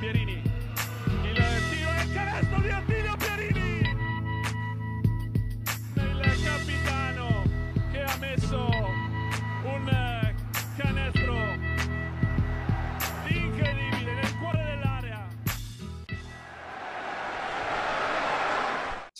Pierini.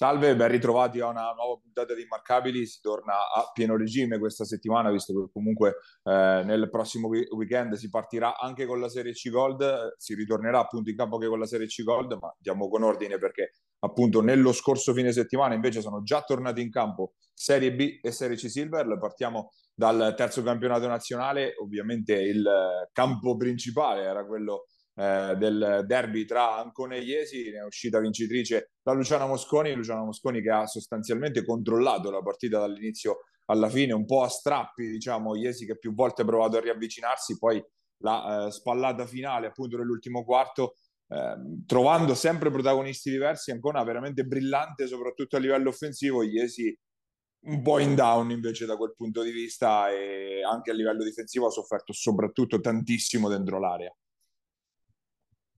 Salve, ben ritrovati a una nuova puntata di Immarcabili. Si torna a pieno regime questa settimana, visto che comunque eh, nel prossimo weekend si partirà anche con la Serie C Gold, si ritornerà appunto in campo anche con la Serie C Gold, ma andiamo con ordine perché appunto nello scorso fine settimana invece sono già tornati in campo Serie B e Serie C Silver. Partiamo dal terzo campionato nazionale, ovviamente il campo principale era quello eh, del derby tra Ancona e Iesi, ne è uscita vincitrice la Luciana Mosconi, Luciana Mosconi che ha sostanzialmente controllato la partita dall'inizio alla fine, un po' a strappi, diciamo, Iesi che più volte ha provato a riavvicinarsi, poi la eh, spallata finale appunto nell'ultimo quarto, eh, trovando sempre protagonisti diversi, Ancona veramente brillante soprattutto a livello offensivo, Iesi un po' in down invece da quel punto di vista e anche a livello difensivo ha sofferto soprattutto tantissimo dentro l'area.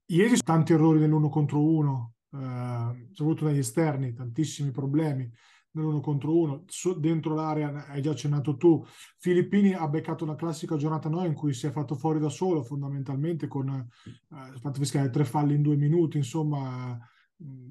Ieri tanti errori nell'uno contro uno, eh, soprattutto negli esterni, tantissimi problemi nell'uno contro uno. So, dentro l'area, hai già accennato tu, Filippini ha beccato una classica giornata noi in cui si è fatto fuori da solo fondamentalmente con eh, fatto fiscale tre falli in due minuti, insomma,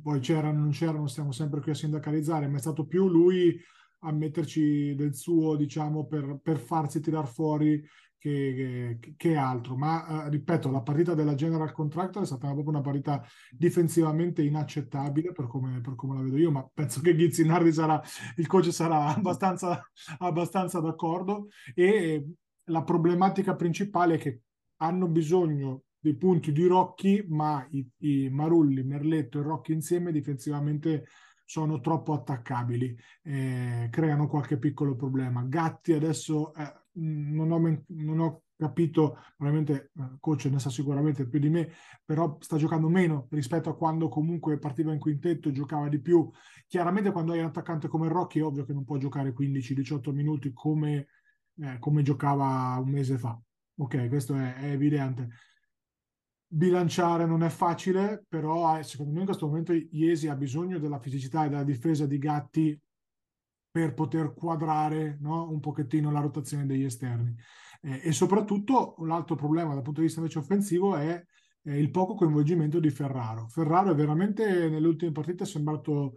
poi c'erano, non c'erano, stiamo sempre qui a sindacalizzare, ma è stato più lui a metterci del suo, diciamo, per, per farsi tirar fuori che, che, che altro. Ma eh, ripeto, la partita della General Contractor è stata proprio una partita difensivamente inaccettabile per come, per come la vedo io, ma penso che Ghizzinardi sarà, il coach sarà abbastanza, abbastanza d'accordo. E la problematica principale è che hanno bisogno dei punti di Rocchi, ma i, i Marulli, Merletto e Rocchi insieme difensivamente sono troppo attaccabili, eh, creano qualche piccolo problema. Gatti adesso eh, non, ho, non ho capito, probabilmente il eh, coach ne sa sicuramente più di me, però sta giocando meno rispetto a quando comunque partiva in quintetto e giocava di più. Chiaramente quando hai un attaccante come Rocchi è ovvio che non può giocare 15-18 minuti come, eh, come, giocava un mese fa. Ok, questo è, è evidente bilanciare non è facile, però eh, secondo me in questo momento Iesi ha bisogno della fisicità e della difesa di Gatti per poter quadrare no, un pochettino la rotazione degli esterni. Eh, e soprattutto un altro problema dal punto di vista invece offensivo è eh, il poco coinvolgimento di Ferraro. Ferraro è veramente nelle ultime partite è sembrato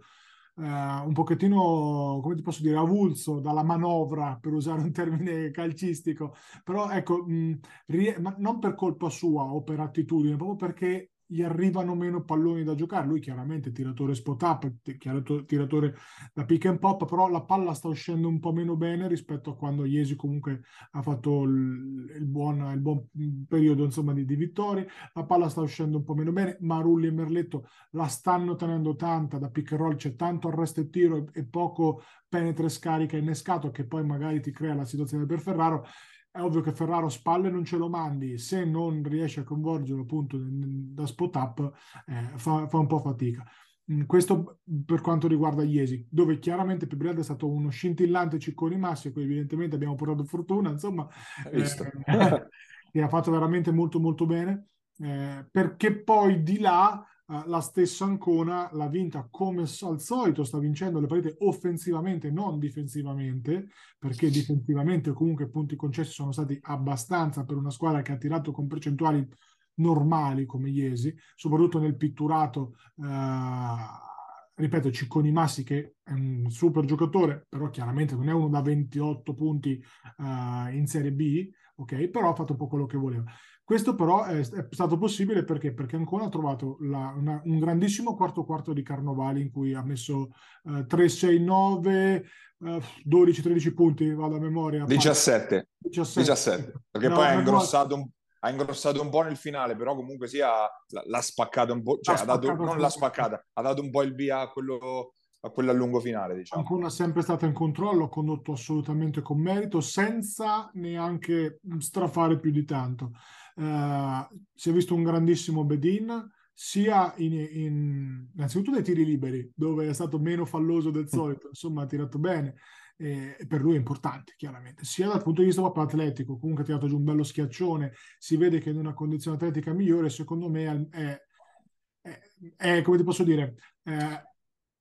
Uh, un pochettino, come ti posso dire, avulso dalla manovra, per usare un termine calcistico, però ecco, mh, rie- non per colpa sua o per attitudine, proprio perché gli arrivano meno palloni da giocare. Lui chiaramente tiratore spot up, tiratore da pick and pop, però la palla sta uscendo un po' meno bene rispetto a quando Iesi comunque ha fatto il, il, buon, il buon, periodo insomma, di, di, vittorie. La palla sta uscendo un po' meno bene. Marulli e Merletto la stanno tenendo tanta da pick and roll, c'è tanto arresto e tiro e, e poco penetra e scarica innescato che poi magari ti crea la situazione per Ferraro è ovvio che Ferraro spalle non ce lo mandi, se non riesce a coinvolgerlo appunto da spot up eh, fa, fa, un po' fatica. Mm, questo per quanto riguarda Iesi, dove chiaramente Pibrelli è stato uno scintillante ciccone Massi, cui evidentemente abbiamo portato fortuna, insomma, eh, che ha fatto veramente molto molto bene, eh, perché poi di là Uh, la stessa Ancona l'ha vinta come al solito, sta vincendo le partite offensivamente, non difensivamente, perché difensivamente comunque i punti concessi sono stati abbastanza per una squadra che ha tirato con percentuali normali come Iesi, soprattutto nel pitturato. Uh, ripeto, Cicconi Massi che è un super giocatore, però chiaramente non è uno da 28 punti uh, in Serie B, ok? Però ha fatto un po' quello che voleva. Questo però è, è stato possibile perché? Perché Ancona ha trovato la, una, un grandissimo quarto quarto di Carnovali in cui ha messo uh, 3, 6, 9, uh, 12, 13 punti, vado a memoria. 17. 17. 17. Perché no, poi ha ingrossato, un, ha ingrossato, un, po' nel finale, però comunque sia l'ha spaccata un po', cioè ha dato, non l'ha spaccata, ha dato un po' il via a quello a quella lungo finale. Diciamo. Ancora sempre stata in controllo, ha condotto assolutamente con merito, senza neanche strafare più di tanto. Uh, si è visto un grandissimo Bedin, sia in, in, innanzitutto nei tiri liberi, dove è stato meno falloso del solito, insomma ha tirato bene, e per lui è importante chiaramente, sia dal punto di vista proprio atletico, comunque ha tirato giù un bello schiaccione, si vede che è in una condizione atletica migliore, secondo me è, è, come ti posso dire, eh,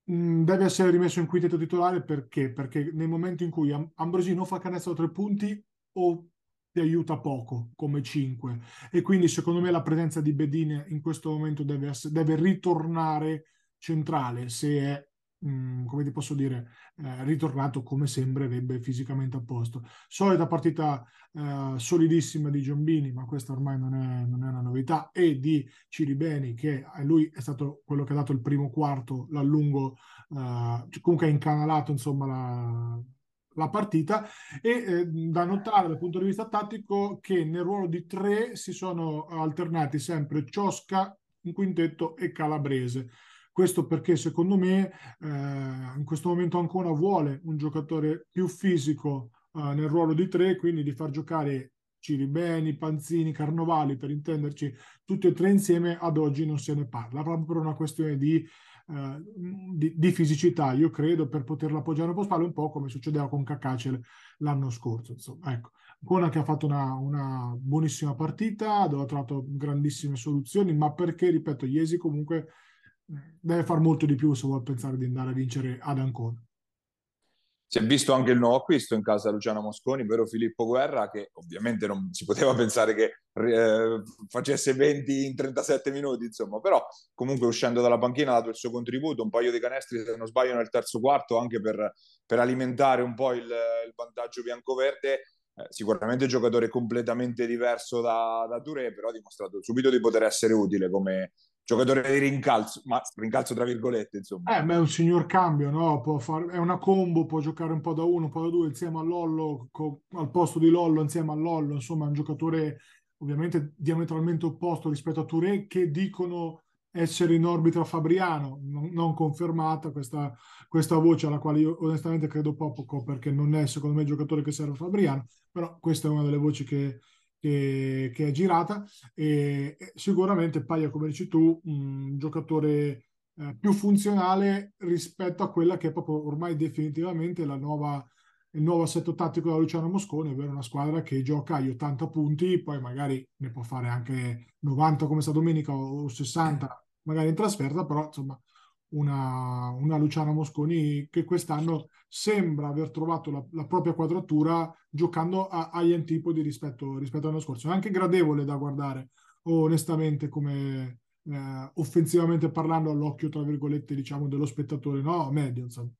deve essere rimesso in quintetto titolare perché? Perché nel momento in cui Am- Ambrosino fa canestro a tre punti o ti aiuta poco come 5 e quindi secondo me la presenza di Bedin in questo momento deve, essere, deve ritornare centrale se è mh, come ti posso dire eh, ritornato come sembrerebbe fisicamente a posto. Solita partita eh, solidissima di Giombini ma questa ormai non è, non è, una novità e di Ciribeni che lui è stato quello che ha dato il primo quarto l'allungo eh, comunque ha incanalato insomma la la partita e eh, da notare dal punto di vista tattico che nel ruolo di tre si sono alternati sempre Ciosca in quintetto e Calabrese. Questo perché secondo me eh, in questo momento ancora vuole un giocatore più fisico eh, nel ruolo di tre, quindi di far giocare Ciribeni, Panzini, Carnovali, per intenderci, tutti e tre insieme ad oggi non se ne parla, proprio per una questione di di, di, fisicità, io credo, per poterla appoggiare un po' spalle, un po' come succedeva con Cacacel l'anno scorso. Insomma, ecco. Ancona che ha fatto una, una, buonissima partita, dove ha trovato grandissime soluzioni, ma perché, ripeto, Iesi comunque eh, deve fare molto di più se vuole pensare di andare a vincere ad Ancona. Si è visto anche il nuovo acquisto in casa Luciano Mosconi, vero Filippo Guerra, che ovviamente non si poteva pensare che eh, facesse 20 in 37 minuti, insomma, però comunque uscendo dalla panchina ha dato il suo contributo, un paio di canestri se non sbaglio nel terzo quarto, anche per, per alimentare un po' il, il vantaggio biancoverde. Eh, sicuramente giocatore completamente diverso da, da Touré, però ha dimostrato subito di poter essere utile come, giocatore di rincalzo, ma rincalzo tra virgolette, insomma. Eh, ma è un signor cambio, no? Può fare, è una combo, può giocare un po' da uno, un po' da due, insieme a Lollo, co, al posto di Lollo, insieme a Lollo, insomma, è un giocatore ovviamente diametralmente opposto rispetto a Touré, che dicono essere in orbita Fabriano, non, non confermata questa, questa, voce alla quale io onestamente credo poco, perché non è secondo me il giocatore che serve a Fabriano, però questa è una delle voci che, che, che è girata e, e sicuramente Paglia, come dici tu, un giocatore eh, più funzionale rispetto a quella che è proprio ormai definitivamente la nuova, il nuovo assetto tattico da Luciano Moscone, ovvero una squadra che gioca agli 80 punti, poi magari ne può fare anche 90 come sta domenica o 60 magari in trasferta, però insomma una, una Luciana Mosconi che quest'anno sembra aver trovato la, la propria quadratura giocando a, agli antipodi rispetto, rispetto all'anno scorso. È anche gradevole da guardare, onestamente, come eh, offensivamente parlando all'occhio, tra virgolette, diciamo, dello spettatore, no? Medio, insomma.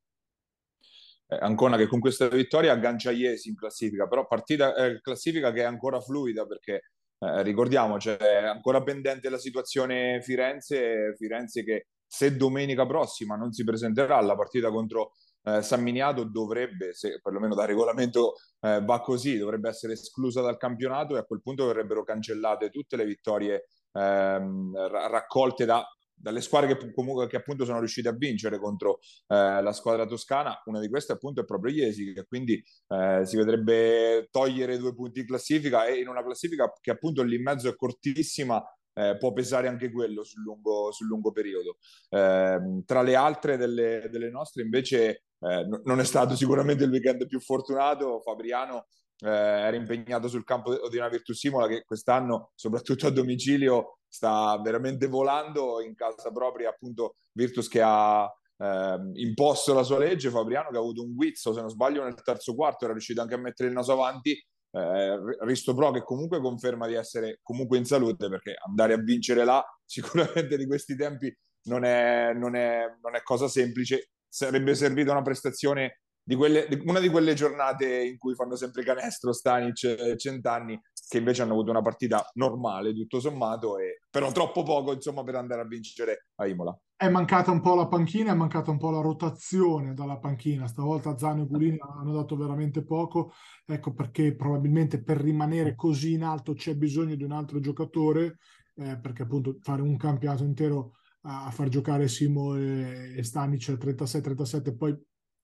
Eh, Ancona che con questa vittoria aggancia Iesi in classifica, però partita eh, classifica che è ancora fluida perché eh, ricordiamo c'è ancora pendente la situazione Firenze, Firenze che se domenica prossima non si presenterà alla partita contro eh, San Miniato dovrebbe, se perlomeno da regolamento eh, va così, dovrebbe essere esclusa dal campionato e a quel punto verrebbero cancellate tutte le vittorie ehm, raccolte da, dalle squadre che comunque che appunto sono riuscite a vincere contro eh, la squadra toscana. Una di queste appunto è proprio Iesi, che quindi eh, si vedrebbe togliere due punti in classifica e in una classifica che appunto lì in mezzo è cortissima eh, può pesare anche quello sul lungo, sul lungo periodo. Eh, tra le altre delle, delle nostre invece eh, non è stato sicuramente il weekend più fortunato, Fabriano eh, era impegnato sul campo di una Virtus Simola che quest'anno, soprattutto a domicilio, sta veramente volando in casa propria, appunto Virtus che ha eh, imposto la sua legge, Fabriano che ha avuto un guizzo, se non sbaglio, nel terzo quarto, era riuscito anche a mettere il naso avanti eh, Risto Pro che comunque conferma di essere comunque in salute perché andare a vincere là sicuramente di questi tempi non è, non è, non è cosa semplice. Sarebbe servita una prestazione di quelle, una di quelle giornate in cui fanno sempre canestro Stanic e Centanni che invece hanno avuto una partita normale tutto sommato e però troppo poco insomma per andare a vincere a Imola è mancata un po' la panchina, è mancata un po' la rotazione dalla panchina. Stavolta Zano e Gulini hanno dato veramente poco, ecco perché probabilmente per rimanere così in alto c'è bisogno di un altro giocatore, eh, perché appunto fare un campionato intero a, a far giocare Simo e, e Stanic 36-37 poi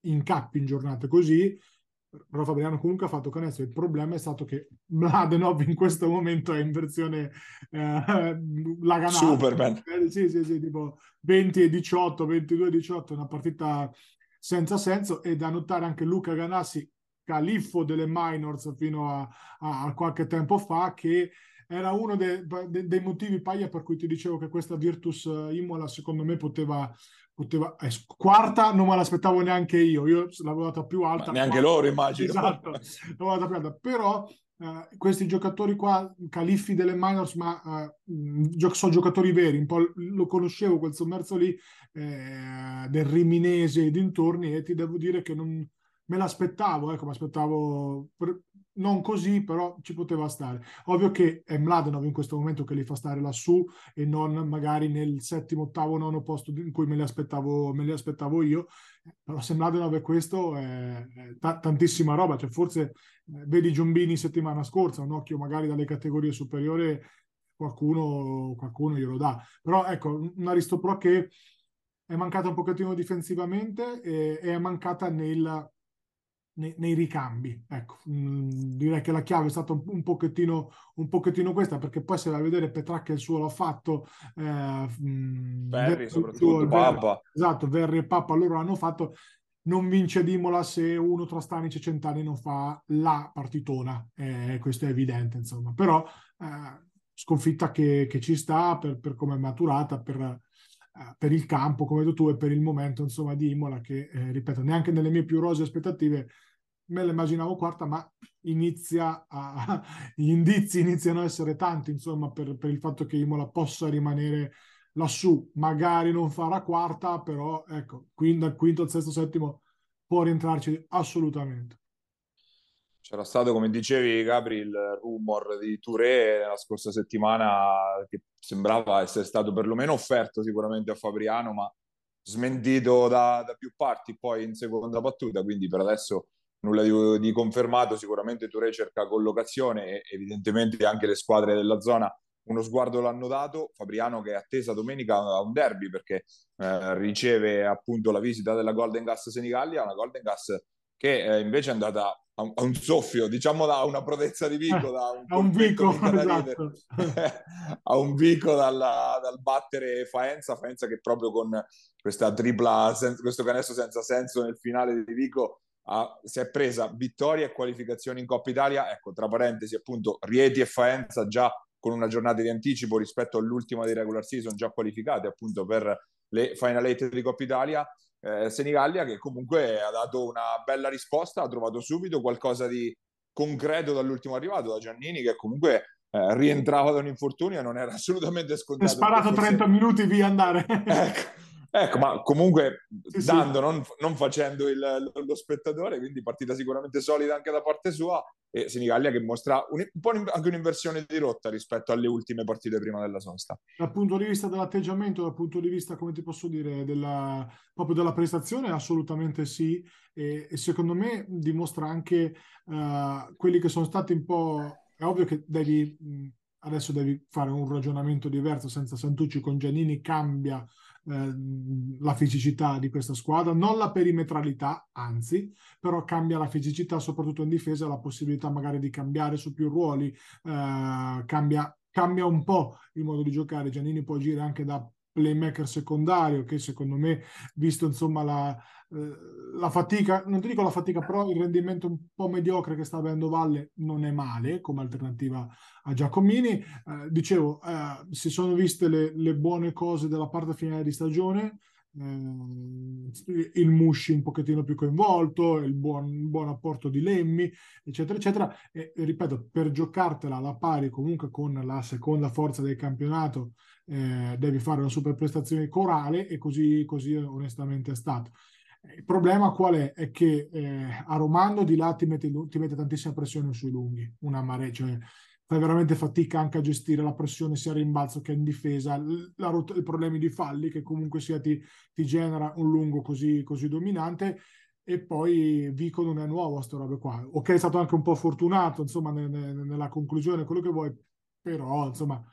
incappi in giornate così, però Fabriano comunque ha fatto canestro. Il problema è stato che Mladenov in questo momento è in versione eh, Laganata. Superman. Eh, sì, sì, sì, tipo 20 e 18, 22 e 18, una partita senza senso. E da notare anche Luca Ganassi, califfo delle minors fino a, a, qualche tempo fa, che era uno de, de, dei motivi paglia per cui ti dicevo che questa Virtus Imola secondo me poteva, poteva eh, quarta non me l'aspettavo neanche io io l'avevo data più alta. Ma neanche loro immagino. Esatto l'avevo data più alta. Però Uh, questi giocatori qua, califfi delle minors, ma uh, sono giocatori veri, un po' lo conoscevo quel sommerso lì eh, del Riminese e dintorni e ti devo dire che non me l'aspettavo, ecco, mi aspettavo non così, però ci poteva stare. Ovvio che è Mladenov in questo momento che li fa stare lassù e non magari nel settimo, ottavo, nono posto in cui me li aspettavo, me li aspettavo io, però se Mladenov è questo è, t- tantissima roba, cioè forse eh, vedi Giombini settimana scorsa, un occhio magari dalle categorie superiori qualcuno, qualcuno glielo dà, però ecco, un Aristopro che è mancata un pochettino difensivamente e, e è mancata nel nei, nei ricambi. Ecco, mh, mm, direi che la chiave è stata un, un, pochettino, un pochettino questa, perché poi se vai a vedere Petracca il suo l'ha fatto, eh, mm, Verri, soprattutto Verri, Esatto, Verri e Pappa loro l'hanno fatto. Non vince Dimola se uno tra Stanic e Centani non fa la partitona, eh, questo è evidente, insomma. Però eh, sconfitta che, che, ci sta per, per come è maturata, per, per il campo, come hai detto tu, e per il momento insomma, di Imola, che eh, ripeto, neanche nelle mie più rose aspettative me la immaginavo quarta, ma inizia a, gli indizi iniziano a essere tanti, insomma, per, per il fatto che Imola possa rimanere lassù, magari non farà quarta, però ecco, quindi dal quinto al sesto, settimo può rientrarci assolutamente. C'era stato, come dicevi, Gabri, il rumor di Touré la scorsa settimana che sembrava essere stato perlomeno offerto sicuramente a Fabriano, ma smentito da, da più parti poi in seconda battuta, quindi per adesso nulla di, di, confermato, sicuramente Touré cerca collocazione e evidentemente anche le squadre della zona uno sguardo l'hanno dato, Fabriano che è attesa domenica a un derby perché eh, riceve appunto la visita della Golden Gas Senigallia, una Golden Gas che eh, invece è andata a un, a un, soffio, diciamo da una prodezza di Vico, eh, da un, a un Vico, esatto. a un Vico dalla, dal battere Faenza, Faenza che proprio con questa tripla, questo canestro senza senso nel finale di Vico ha, si è presa vittoria e qualificazioni in Coppa Italia, ecco, tra parentesi appunto Rieti e Faenza già con una giornata di anticipo rispetto all'ultima di regular season già qualificate appunto per le Final Eight di Coppa Italia. Eh, Senigallia che comunque ha dato una bella risposta, ha trovato subito qualcosa di concreto dall'ultimo arrivato, da Giannini che comunque eh, rientrava da un infortunio e non era assolutamente scontato. Ha sparato 30 minuti via andare. ecco Ecco, ma comunque sì, dando, sì. Non, non, facendo il, lo spettatore, quindi partita sicuramente solida anche da parte sua e Senigallia che mostra un, un po' anche un'inversione di rotta rispetto alle ultime partite prima della sosta. Dal punto di vista dell'atteggiamento, dal punto di vista, come ti posso dire, della, proprio della prestazione, assolutamente sì e, e secondo me dimostra anche uh, quelli che sono stati un po'... È ovvio che devi... Adesso devi fare un ragionamento diverso senza Santucci con Giannini cambia la fisicità di questa squadra, non la perimetralità, anzi, però cambia la fisicità soprattutto in difesa, la possibilità magari di cambiare su più ruoli, eh, cambia, cambia un po' il modo di giocare. Giannini può agire anche da playmaker secondario che secondo me, visto insomma la, eh, la fatica, non ti dico la fatica, però il rendimento un po' mediocre che sta avendo Valle non è male come alternativa a Giacomini. Eh, dicevo, eh, si sono viste le, le, buone cose della parte finale di stagione, eh, il Musci un pochettino più coinvolto, il buon, buon apporto di Lemmi, eccetera, eccetera. E, ripeto, per giocartela alla pari comunque con la seconda forza del campionato, eh, devi fare una super prestazione corale e così, così onestamente è stato. Il problema qual è? È che eh, a Romando di là ti mette, ti mette, tantissima pressione sui lunghi, una marea, cioè fai veramente fatica anche a gestire la pressione sia a rimbalzo che in difesa, la, i problemi di falli che comunque sia ti, ti genera un lungo così, così, dominante e poi Vico non è nuovo a sta roba qua. Ok, è stato anche un po' fortunato insomma ne, ne, nella conclusione, quello che vuoi, però insomma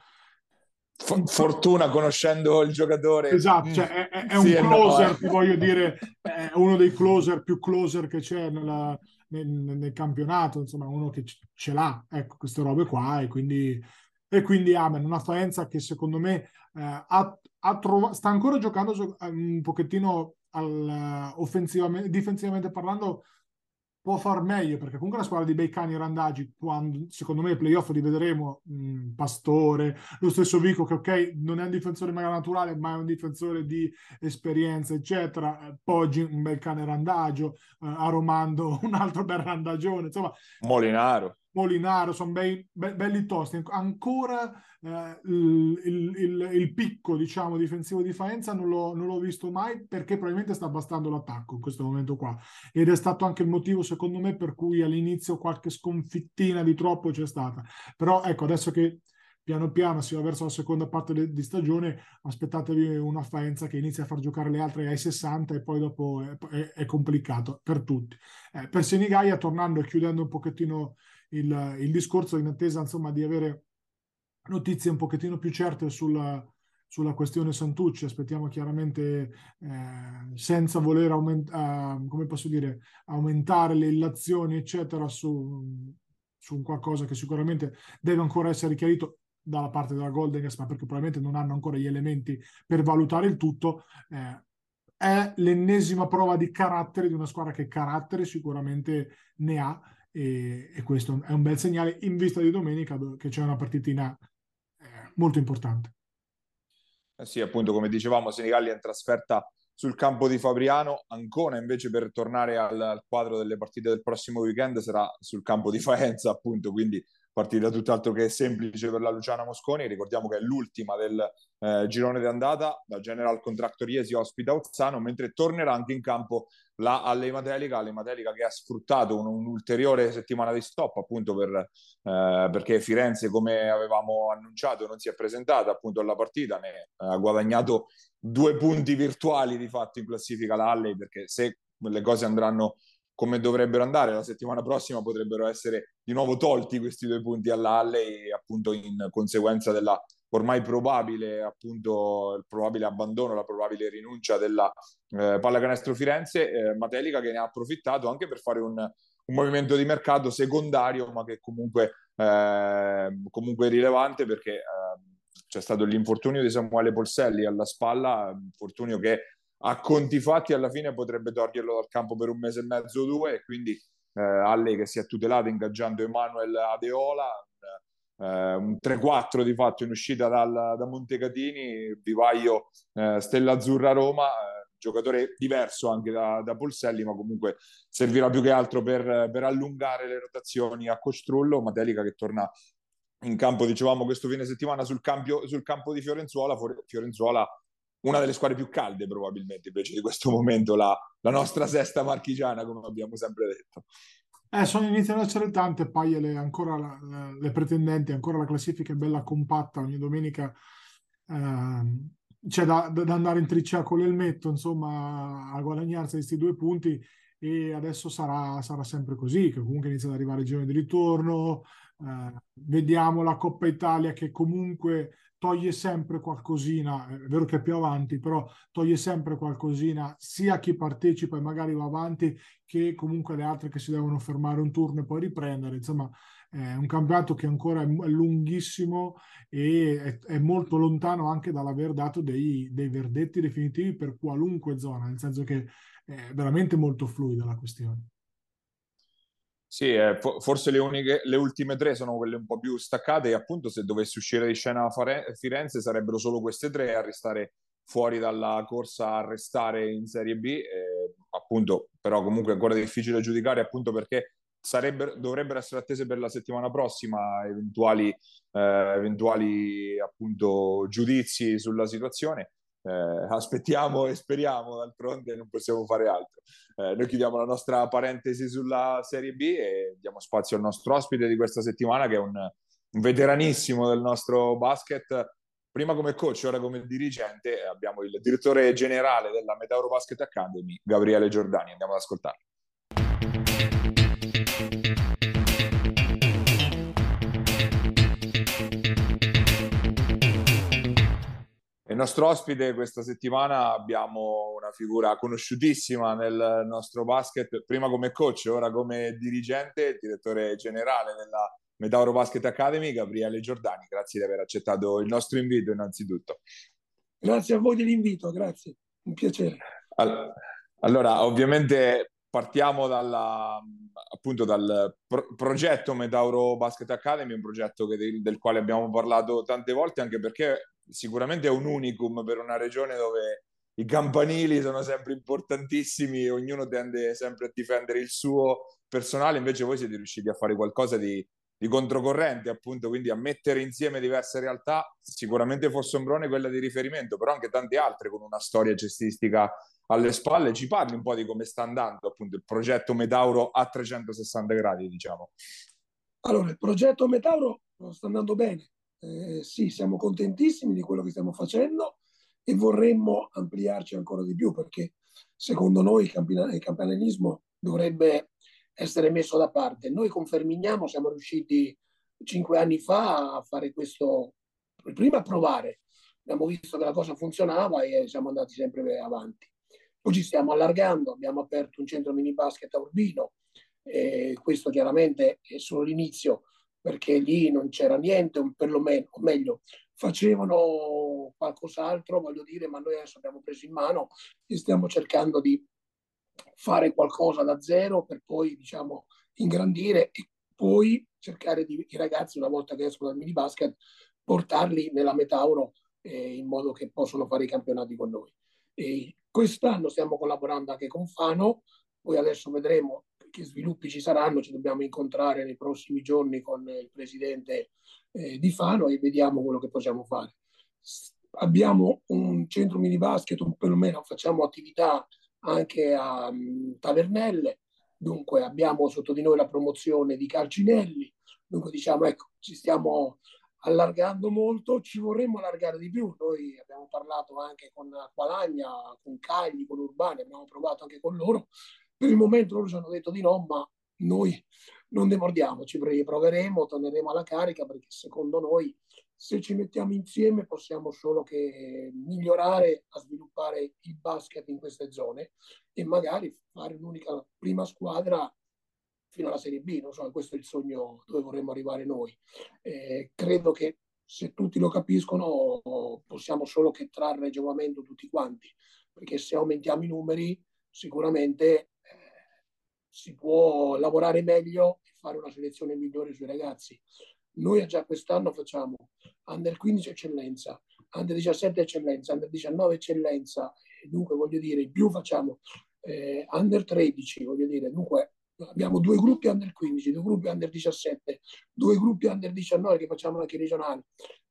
fortuna conoscendo il giocatore. Esatto, cioè è, è, è un sì, closer, no, eh. voglio dire, è uno dei closer più closer che c'è nella, nel, nel, campionato, insomma, uno che ce l'ha, ecco, queste robe qua, e quindi, e quindi Amen, una Faenza che secondo me eh, ha, ha trov- sta ancora giocando un pochettino al, offensivamente, difensivamente parlando, può far meglio perché comunque la squadra di Beccani e Randaggi quando secondo me i playoff li vedremo mh, Pastore lo stesso Vico che ok non è un difensore mega naturale ma è un difensore di esperienza eccetera. Eh, Poggi un bel cane Randagio eh, Aromando un altro bel Randagione insomma. Molinaro Molinaro sono bei, be- belli tosti. Ancora eh, il, il, il, picco, diciamo, difensivo di Faenza non l'ho, non l'ho, visto mai perché probabilmente sta bastando l'attacco in questo momento qua. Ed è stato anche il motivo, secondo me, per cui all'inizio qualche sconfittina di troppo c'è stata. Però ecco, adesso che piano piano si va verso la seconda parte di stagione, aspettatevi una Faenza che inizia a far giocare le altre ai 60 e poi dopo è, è, è complicato per tutti. Eh, per Senigaia, tornando e chiudendo un pochettino il, il discorso in attesa insomma di avere notizie un pochettino più certe sulla, sulla questione Santucci. Aspettiamo chiaramente eh, senza voler aumentare, uh, dire, aumentare le illazioni, eccetera, su, su qualcosa che sicuramente deve ancora essere chiarito dalla parte della Golden Gas, ma perché probabilmente non hanno ancora gli elementi per valutare il tutto. Eh, è l'ennesima prova di carattere di una squadra che carattere sicuramente ne ha e, e, questo è un bel segnale in vista di domenica che c'è una partitina eh, molto importante. Eh sì, appunto, come dicevamo, Senigallia in trasferta sul campo di Fabriano, Ancona invece per tornare al, al, quadro delle partite del prossimo weekend sarà sul campo di Faenza, appunto, quindi partita tutt'altro che semplice per la Luciana Mosconi. Ricordiamo che è l'ultima del eh, girone d'andata, la General Contractor Iesi ospita Ozzano, mentre tornerà anche in campo la Alleimatelica, Alleimatelica che ha sfruttato un'ulteriore un settimana di stop appunto per, eh, perché Firenze come avevamo annunciato non si è presentata appunto alla partita, ne ha guadagnato due punti virtuali di fatto in classifica la Alley perché se le cose andranno come dovrebbero andare. La settimana prossima potrebbero essere di nuovo tolti questi due punti all'Alle appunto in conseguenza della ormai probabile appunto il probabile abbandono, la probabile rinuncia della eh, pallacanestro Firenze, eh, Matelica che ne ha approfittato anche per fare un, un movimento di mercato secondario ma che comunque, eh, comunque rilevante perché eh, c'è stato l'infortunio di Samuele Polselli alla spalla, infortunio che a conti fatti alla fine potrebbe toglierlo dal campo per un mese e mezzo o due e quindi eh, Alle che si è tutelato ingaggiando Emanuel Adeola eh, un 3-4 di fatto in uscita dal, da Montecatini vivaio eh, Stella Azzurra Roma eh, giocatore diverso anche da, da Polselli ma comunque servirà più che altro per, per allungare le rotazioni a Costrullo Matelica che torna in campo dicevamo questo fine settimana sul, campio, sul campo di Fiorenzuola Fiorenzuola una delle squadre più calde probabilmente invece di questo momento, la, la nostra sesta marchigiana, come abbiamo sempre detto. Eh, sono iniziano ad essere tante, poi le, ancora la, le pretendenti, ancora la classifica è bella compatta, ogni domenica eh, c'è da, da, andare in trincea con l'elmetto, insomma, a guadagnarsi questi due punti e adesso sarà, sarà sempre così, che comunque inizia ad arrivare il giorno di ritorno, eh, vediamo la Coppa Italia che comunque toglie sempre qualcosina, è vero che è più avanti, però toglie sempre qualcosina sia a chi partecipa e magari va avanti che comunque le altre che si devono fermare un turno e poi riprendere. Insomma, è un campionato che ancora è lunghissimo e è, è molto lontano anche dall'aver dato dei, dei verdetti definitivi per qualunque zona, nel senso che è veramente molto fluida la questione. Sì, eh, forse le, uniche, le ultime tre sono quelle un po' più staccate e appunto se dovesse uscire di scena Firenze sarebbero solo queste tre a restare fuori dalla corsa a restare in Serie B, eh, appunto però comunque è ancora difficile giudicare appunto perché dovrebbero essere attese per la settimana prossima eventuali, eh, eventuali appunto giudizi sulla situazione eh, aspettiamo e speriamo, d'altronde non possiamo fare altro. Eh, noi chiudiamo la nostra parentesi sulla Serie B e diamo spazio al nostro ospite di questa settimana che è un, un veteranissimo del nostro basket, prima come coach, ora come dirigente. Abbiamo il direttore generale della Metauro Basket Academy, Gabriele Giordani. Andiamo ad ascoltarlo. Nostro ospite questa settimana abbiamo una figura conosciutissima nel nostro basket, prima come coach, ora come dirigente, il direttore generale della Metauro Basket Academy, Gabriele Giordani. Grazie di aver accettato il nostro invito innanzitutto. Grazie a voi dell'invito, grazie, un piacere. Allora, ovviamente partiamo dalla, appunto dal pro- progetto Metauro Basket Academy, un progetto che, del quale abbiamo parlato tante volte, anche perché sicuramente è un unicum per una regione dove i campanili sono sempre importantissimi, ognuno tende sempre a difendere il suo personale, invece voi siete riusciti a fare qualcosa di, di controcorrente, appunto, quindi a mettere insieme diverse realtà, sicuramente Fossombrone è quella di riferimento, però anche tante altre con una storia cestistica alle spalle. Ci parli un po' di come sta andando appunto il progetto Metauro a 360 gradi, diciamo. Allora, il progetto Metauro sta andando bene. Eh, sì, siamo contentissimi di quello che stiamo facendo e vorremmo ampliarci ancora di più perché secondo noi il, il campanilismo dovrebbe essere messo da parte. Noi con Fermignano siamo riusciti cinque anni fa a fare questo, prima a provare, abbiamo visto che la cosa funzionava e siamo andati sempre avanti. Poi ci stiamo allargando, abbiamo aperto un centro mini basket a Urbino, e questo chiaramente è solo l'inizio perché lì non c'era niente, perlomeno, o meglio, facevano qualcos'altro, voglio dire, ma noi adesso abbiamo preso in mano e stiamo cercando di fare qualcosa da zero per poi, diciamo, ingrandire e poi cercare di, i ragazzi, una volta che escono dal mini basket, portarli nella Metauro eh, in modo che possano fare i campionati con noi. E quest'anno stiamo collaborando anche con Fano, poi adesso vedremo che sviluppi ci saranno, ci dobbiamo incontrare nei prossimi giorni con il presidente eh, di Fano e vediamo quello che possiamo fare. Abbiamo un centro mini basket, un, perlomeno facciamo attività anche a um, Tavernelle, dunque abbiamo sotto di noi la promozione di Calcinelli, dunque diciamo ecco, ci stiamo allargando molto, ci vorremmo allargare di più, noi abbiamo parlato anche con Qualagna, con Cagli, con Urbani, abbiamo provato anche con loro, per il momento loro ci hanno detto di no, ma noi non demordiamo, ci proveremo, torneremo alla carica perché secondo noi se ci mettiamo insieme possiamo solo che migliorare a sviluppare il basket in queste zone e magari fare un'unica prima squadra fino alla Serie B, non so, questo è il sogno dove vorremmo arrivare noi. Eh, credo che se tutti lo capiscono possiamo solo che trarre giovamento tutti quanti, perché se aumentiamo i numeri sicuramente si può lavorare meglio e fare una selezione migliore sui ragazzi. Noi già quest'anno facciamo under 15 eccellenza, under 17 eccellenza, under 19 eccellenza, dunque voglio dire, in più facciamo eh, under 13, voglio dire, dunque abbiamo due gruppi under 15, due gruppi under 17, due gruppi under 19 che facciamo anche regionali.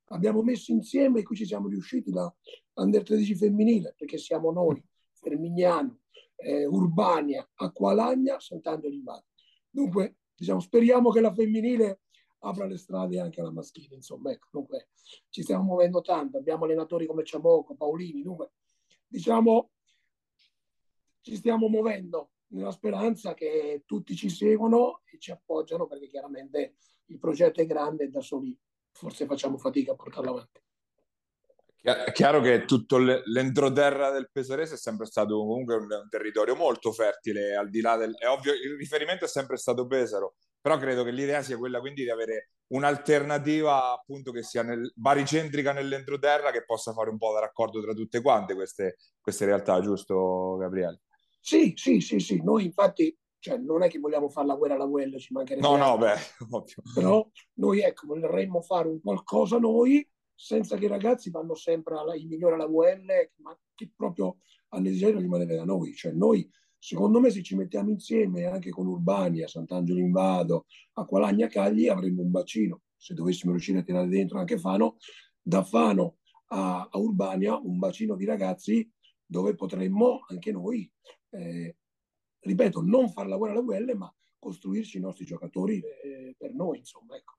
Abbiamo messo insieme e qui ci siamo riusciti da under 13 femminile, perché siamo noi, Fermignano, eh, Urbania, Acqualagna, Sant'Angelo in Valle. Dunque, diciamo, speriamo che la femminile apra le strade anche alla maschile, insomma, ecco, dunque ci stiamo muovendo tanto, abbiamo allenatori come Ciamocco, Paolini, dunque, diciamo, ci stiamo muovendo nella speranza che tutti ci seguono e ci appoggiano perché chiaramente il progetto è grande e da soli forse facciamo fatica a portarlo avanti. È chiaro che tutto l'entroterra del Pesarese è sempre stato comunque un, un, territorio molto fertile, al di là del... È ovvio, il riferimento è sempre stato Pesaro, però credo che l'idea sia quella quindi di avere un'alternativa appunto che sia nel, baricentrica nell'entroterra che possa fare un po' da raccordo tra tutte quante queste, queste realtà, giusto Gabriele? Sì, sì, sì, sì, noi infatti cioè, non è che vogliamo fare la guerra alla UL, ci mancherebbe. No, no, beh, ovvio. Però noi ecco, vorremmo fare un qualcosa noi senza che i ragazzi vanno sempre alla, i migliori alla UL, ma che proprio hanno desiderio di rimanere da noi. Cioè noi, secondo me, se ci mettiamo insieme anche con Urbani, a Sant'Angelo in Vado, a Qualagna Cagli, avremmo un bacino. Se dovessimo riuscire a tirare dentro anche Fano, da Fano a, a Urbania, un bacino di ragazzi dove potremmo anche noi, eh, ripeto, non far lavorare la UL, ma costruirci i nostri giocatori eh, per noi, insomma, ecco.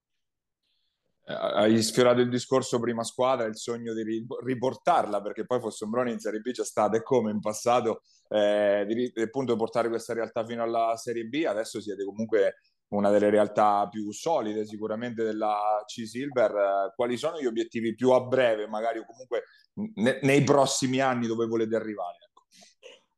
Eh, hai sfiorato il discorso prima squadra, il sogno di riportarla, perché poi Fossombrone in Serie B c'è stato e come in passato, eh, di, appunto portare questa realtà fino alla Serie B, adesso siete comunque una delle realtà più solide sicuramente della C-Silver. quali sono gli obiettivi più a breve, magari o comunque ne, nei prossimi anni dove volete arrivare? Ecco.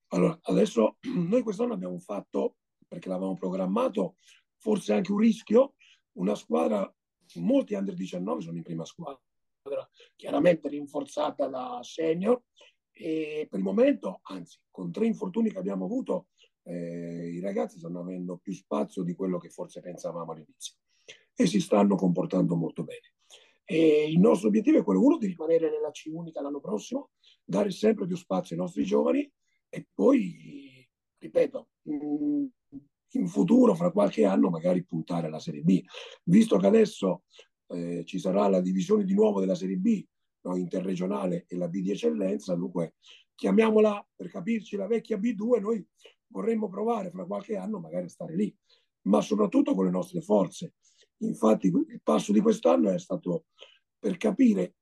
Allora, adesso noi quest'anno abbiamo fatto, perché l'avevamo programmato, forse anche un rischio, una squadra molti under 19 sono in prima squadra, chiaramente rinforzata da senior. E per il momento, anzi, con tre infortuni che abbiamo avuto, eh, i ragazzi stanno avendo più spazio di quello che forse pensavamo all'inizio e si stanno comportando molto bene. E il nostro obiettivo è quello uno di rimanere nella C unica l'anno prossimo, dare sempre più spazio ai nostri giovani e poi, ripeto, mm, in futuro, fra qualche anno, magari puntare alla Serie B. Visto che adesso eh, ci sarà la divisione di nuovo della Serie B, no, interregionale e la B di eccellenza, dunque chiamiamola per capirci la vecchia B2, noi vorremmo provare fra qualche anno magari a stare lì, ma soprattutto con le nostre forze. Infatti il passo di quest'anno è stato per capire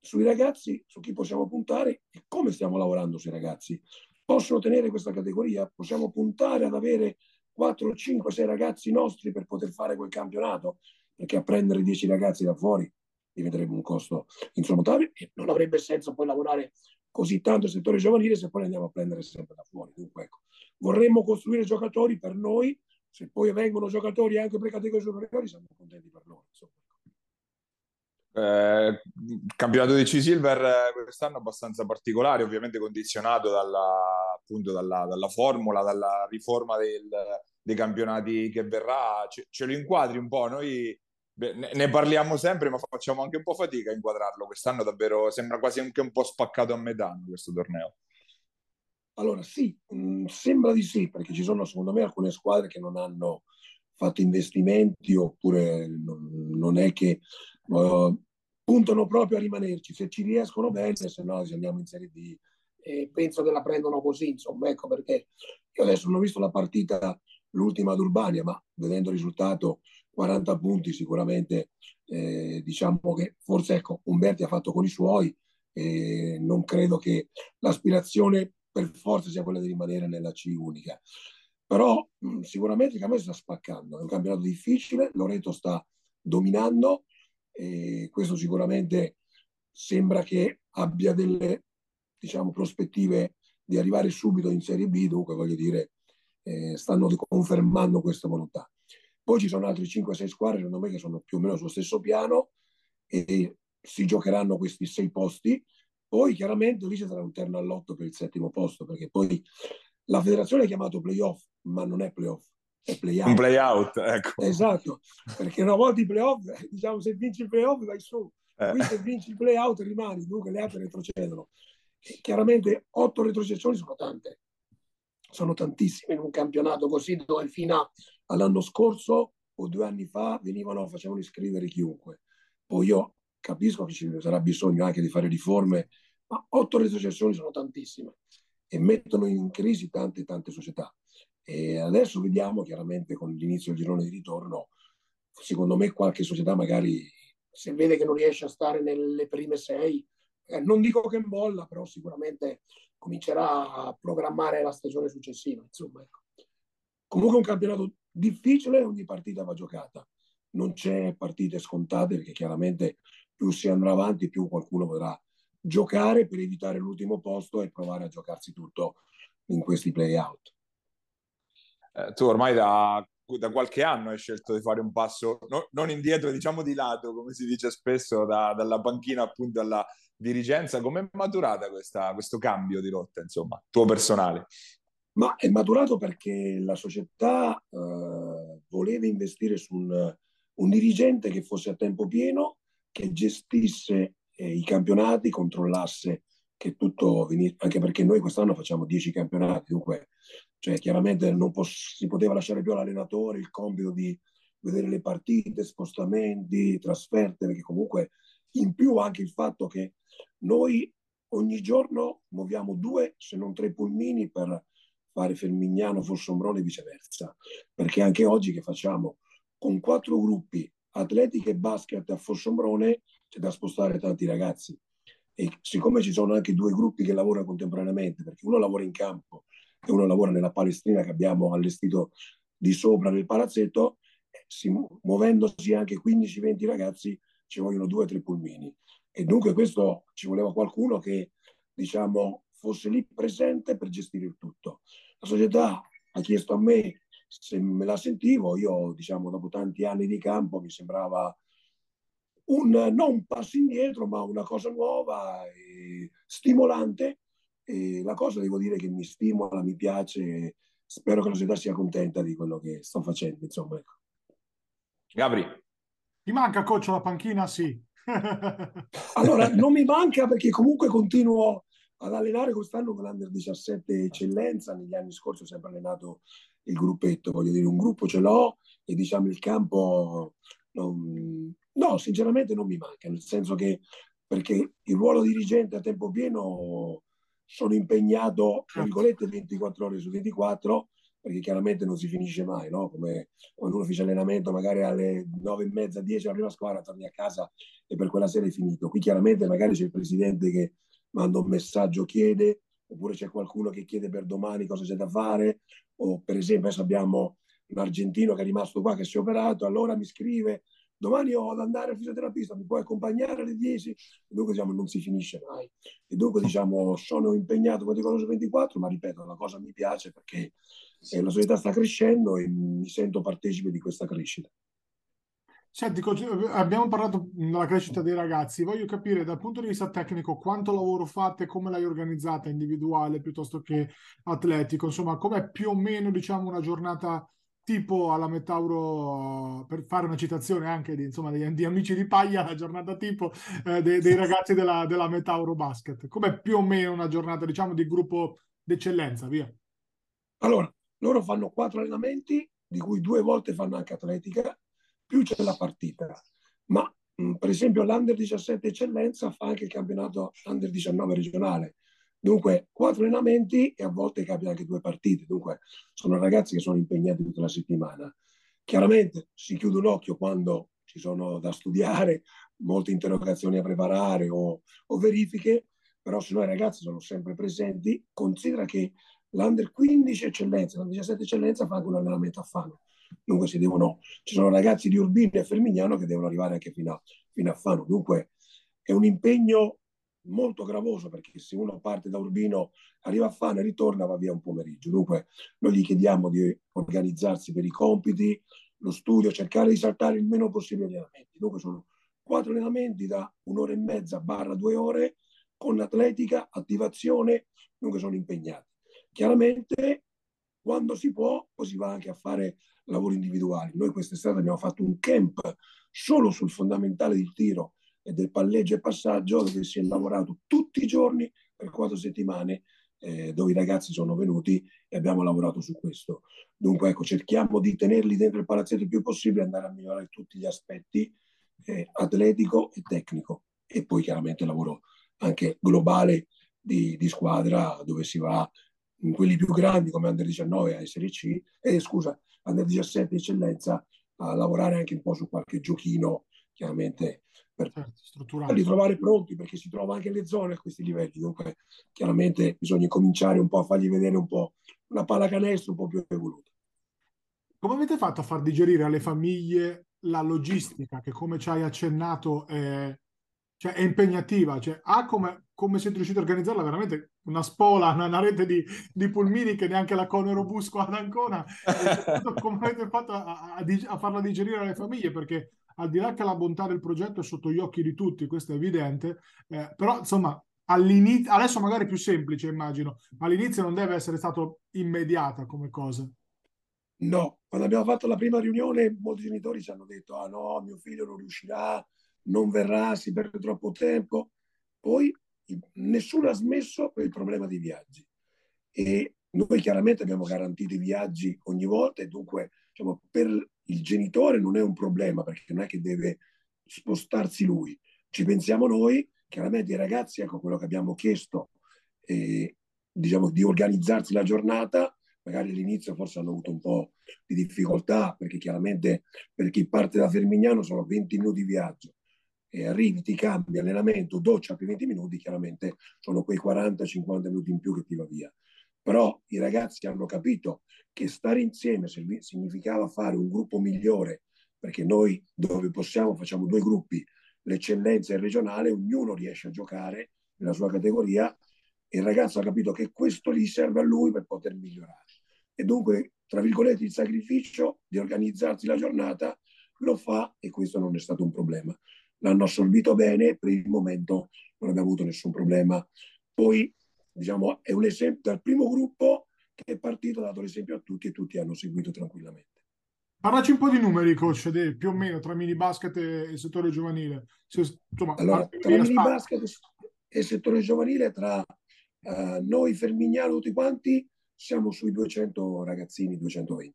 sui ragazzi, su chi possiamo puntare e come stiamo lavorando sui ragazzi. Possono tenere questa categoria? Possiamo puntare ad avere 4, 5, 6 ragazzi nostri per poter fare quel campionato? Perché a prendere 10 ragazzi da fuori diventerebbe un costo insormontabile e non avrebbe senso poi lavorare così tanto il settore giovanile se poi andiamo a prendere sempre da fuori. Dunque, ecco, vorremmo costruire giocatori per noi, se poi vengono giocatori anche per categorie superiori siamo contenti per loro. Eh, campionato di C-Silver eh, quest'anno abbastanza particolare, ovviamente condizionato dalla, appunto dalla, dalla formula, dalla riforma del, dei campionati che verrà. Ce, ce, lo inquadri un po'? Noi ne, ne, parliamo sempre, ma facciamo anche un po' fatica a inquadrarlo. Quest'anno davvero sembra quasi anche un po' spaccato a metà questo torneo. Allora sì, mh, mm, sembra di sì, perché ci sono secondo me alcune squadre che non hanno fatto investimenti oppure non, non è che uh, puntano proprio a rimanerci. Se ci riescono bene, se no se andiamo in Serie D eh, penso che la prendono così, insomma, ecco perché io adesso non ho visto la partita, l'ultima d'Urbania, ma vedendo il risultato 40 punti sicuramente eh, diciamo che forse ecco, Umberti ha fatto con i suoi e non credo che l'aspirazione per forza sia quella di rimanere nella C unica. Però mh, sicuramente il campionato sta spaccando, è un campionato difficile, Loreto sta dominando e questo sicuramente sembra che abbia delle diciamo, prospettive di arrivare subito in Serie B, dunque voglio dire, eh, stanno confermando questa volontà. Poi ci sono altre 5-6 squadre, secondo me, che sono più o meno sullo stesso piano e si giocheranno questi sei posti poi chiaramente lì ci sarà un terno all'otto per il settimo posto, perché poi la federazione ha chiamato playoff, ma non è playoff, è playout. Un playout, ecco. Esatto, perché una volta i playoff, diciamo, se vinci il playoff vai su, eh. qui se vinci il playout rimani, dunque le altre retrocedono. E chiaramente otto retrocessioni sono tante, sono tantissime in un campionato così dove fino all'anno scorso o due anni fa venivano, facevano iscrivere chiunque. Poi io capisco che ci sarà bisogno anche di fare riforme, ma otto retrocessioni sono tantissime e mettono in crisi tante tante società. E adesso vediamo chiaramente con l'inizio del girone di ritorno, secondo me qualche società magari se vede che non riesce a stare nelle prime sei, eh, non dico che molla, però sicuramente comincerà a programmare la stagione successiva. Insomma, ecco. Comunque un campionato difficile, ogni partita va giocata. Non c'è partite scontate perché chiaramente più si andrà avanti, più qualcuno potrà giocare per evitare l'ultimo posto e provare a giocarsi tutto in questi play-out. Eh, tu ormai da, da, qualche anno hai scelto di fare un passo no, non indietro, diciamo di lato, come si dice spesso, da, dalla panchina appunto alla dirigenza. Come è maturata questa, questo cambio di rotta, insomma, tuo personale? Ma è maturato perché la società eh, voleva investire su un, un dirigente che fosse a tempo pieno che gestisse eh, i campionati, controllasse che tutto venisse, anche perché noi quest'anno facciamo 10 campionati, dunque cioè, chiaramente non poss- si poteva lasciare più all'allenatore il compito di vedere le partite, spostamenti, trasferte, perché comunque in più anche il fatto che noi ogni giorno muoviamo due, se non tre pulmini per fare Fermignano, Fossombrone e viceversa, perché anche oggi che facciamo con quattro gruppi atletica e basket a Fossombrone c'è da spostare tanti ragazzi. E siccome ci sono anche due gruppi che lavorano contemporaneamente, perché uno lavora in campo e uno lavora nella palestrina che abbiamo allestito di sopra nel palazzetto, si, muovendosi anche 15-20 ragazzi ci vogliono due o tre pulmini. E dunque questo ci voleva qualcuno che diciamo fosse lì presente per gestire il tutto. La società ha chiesto a me se me la sentivo, io diciamo dopo tanti anni di campo mi sembrava un, non un passo indietro, ma una cosa nuova e stimolante. E la cosa devo dire che mi stimola, mi piace, spero che la società sia contenta di quello che sto facendo. Insomma, ecco. Gabri. Ti manca coach la panchina? Sì. allora, non mi manca perché comunque continuo ad allenare quest'anno con l'Under 17 eccellenza. Negli anni scorsi ho sempre allenato il gruppetto, voglio dire, un gruppo ce l'ho e diciamo il campo non, no, sinceramente non mi manca, nel senso che perché il ruolo dirigente a tempo pieno sono impegnato, tra virgolette, 24 ore su 24, perché chiaramente non si finisce mai, no? Come quando uno finisce allenamento, magari alle 9 e mezza, 10 la prima squadra, torni a casa e per quella sera è finito. Qui chiaramente magari c'è il presidente che manda un messaggio, chiede, oppure c'è qualcuno che chiede per domani cosa c'è da fare, o per esempio adesso abbiamo un argentino che è rimasto qua, che si è operato, allora mi scrive, domani ho ad andare al fisioterapista, mi puoi accompagnare alle 10? E dunque diciamo non si finisce mai. E dunque diciamo sono impegnato con il 24, ma ripeto, la cosa mi piace perché eh, la società sta crescendo e mi sento partecipe di questa crescita. Senti, abbiamo parlato della crescita dei ragazzi, voglio capire dal punto di vista tecnico quanto lavoro fate, come l'hai organizzata individuale piuttosto che atletico, insomma, com'è più o meno diciamo una giornata tipo alla Metauro, per fare una citazione anche di, insomma, di, di amici di Paglia, la giornata tipo eh, dei, dei, ragazzi della, della Metauro Basket, com'è più o meno una giornata diciamo di gruppo d'eccellenza, via? Allora, loro fanno quattro allenamenti, di cui due volte fanno anche atletica, più c'è la partita. Ma mh, per esempio l'Under 17 Eccellenza fa anche il campionato Under 19 regionale. Dunque, quattro allenamenti e a volte capita anche due partite. Dunque, sono ragazzi che sono impegnati tutta la settimana. Chiaramente si chiude un occhio quando ci sono da studiare, molte interrogazioni a preparare o, o verifiche, però se no i ragazzi sono sempre presenti. Considera che l'Under 15 Eccellenza, l'Under 17 Eccellenza fa anche un allenamento a Fano dunque si devono, ci sono ragazzi di Urbino e Fermignano che devono arrivare anche fino a, fino a Fano. Dunque è un impegno molto gravoso perché se uno parte da Urbino, arriva a Fano e ritorna, va via un pomeriggio. Dunque noi gli chiediamo di organizzarsi per i compiti, lo studio, cercare di saltare il meno possibile gli allenamenti. Dunque sono quattro allenamenti da un'ora e mezza barra due ore con atletica, attivazione, dunque sono impegnati. Chiaramente quando si può, poi si va anche a fare lavori individuali. Noi quest'estate abbiamo fatto un camp solo sul fondamentale del tiro e del palleggio e passaggio, dove si è lavorato tutti i giorni per quattro settimane, eh, dove i ragazzi sono venuti e abbiamo lavorato su questo. Dunque, ecco, cerchiamo di tenerli dentro il palazzetto il più possibile, andare a migliorare tutti gli aspetti eh, atletico e tecnico. E poi chiaramente lavoro anche globale di, di squadra, dove si va in quelli più grandi come Under 19 a Serie C, eh, scusa, Under 17 eccellenza, a lavorare anche un po' su qualche giochino, chiaramente per certo, li trovare pronti, perché si trova anche le zone a questi livelli. Dunque, chiaramente bisogna cominciare un po' a fargli vedere un po' una pallacanestro un po' più evoluta. Come avete fatto a far digerire alle famiglie la logistica, che come ci hai accennato è, cioè, è impegnativa? Cioè, A, come, come siete riusciti a organizzarla? Veramente una spola, una, una rete di, di, pulmini che neanche la Conerobus qua ad Ancona. come avete fatto a, a, a, farla digerire alle famiglie? Perché al di là che la bontà del progetto è sotto gli occhi di tutti, questo è evidente, eh, però insomma all'inizio, adesso magari è più semplice immagino, ma all'inizio non deve essere stato immediata come cosa. No, quando abbiamo fatto la prima riunione molti genitori ci hanno detto ah no, mio figlio non riuscirà, non verrà, si perde troppo tempo. Poi nessuno ha smesso per il problema dei viaggi. E noi chiaramente abbiamo garantito i viaggi ogni volta e dunque diciamo, per il genitore non è un problema perché non è che deve spostarsi lui. Ci pensiamo noi, chiaramente i ragazzi, ecco quello che abbiamo chiesto, eh, diciamo, di organizzarsi la giornata, magari all'inizio forse hanno avuto un po' di difficoltà perché chiaramente per chi parte da Fermignano sono 20 minuti di viaggio e arrivi, ti cambi allenamento, doccia per 20 minuti, chiaramente sono quei 40-50 minuti in più che ti va via. Però i ragazzi hanno capito che stare insieme significava fare un gruppo migliore, perché noi dove possiamo facciamo due gruppi, l'eccellenza e il regionale, ognuno riesce a giocare nella sua categoria e il ragazzo ha capito che questo gli serve a lui per poter migliorare. E dunque, tra virgolette, il sacrificio di organizzarsi la giornata lo fa e questo non è stato un problema l'hanno assorbito bene, per il momento non abbiamo avuto nessun problema. Poi, diciamo, è un esempio dal primo gruppo che è partito, ha dato l'esempio a tutti e tutti hanno seguito tranquillamente. Parlaci un po' di numeri, coach, di, più o meno tra mini basket e il settore giovanile. Se, insomma, allora, tra mini basket e settore giovanile, tra uh, noi Fermignano tutti quanti, siamo sui 200 ragazzini, 220.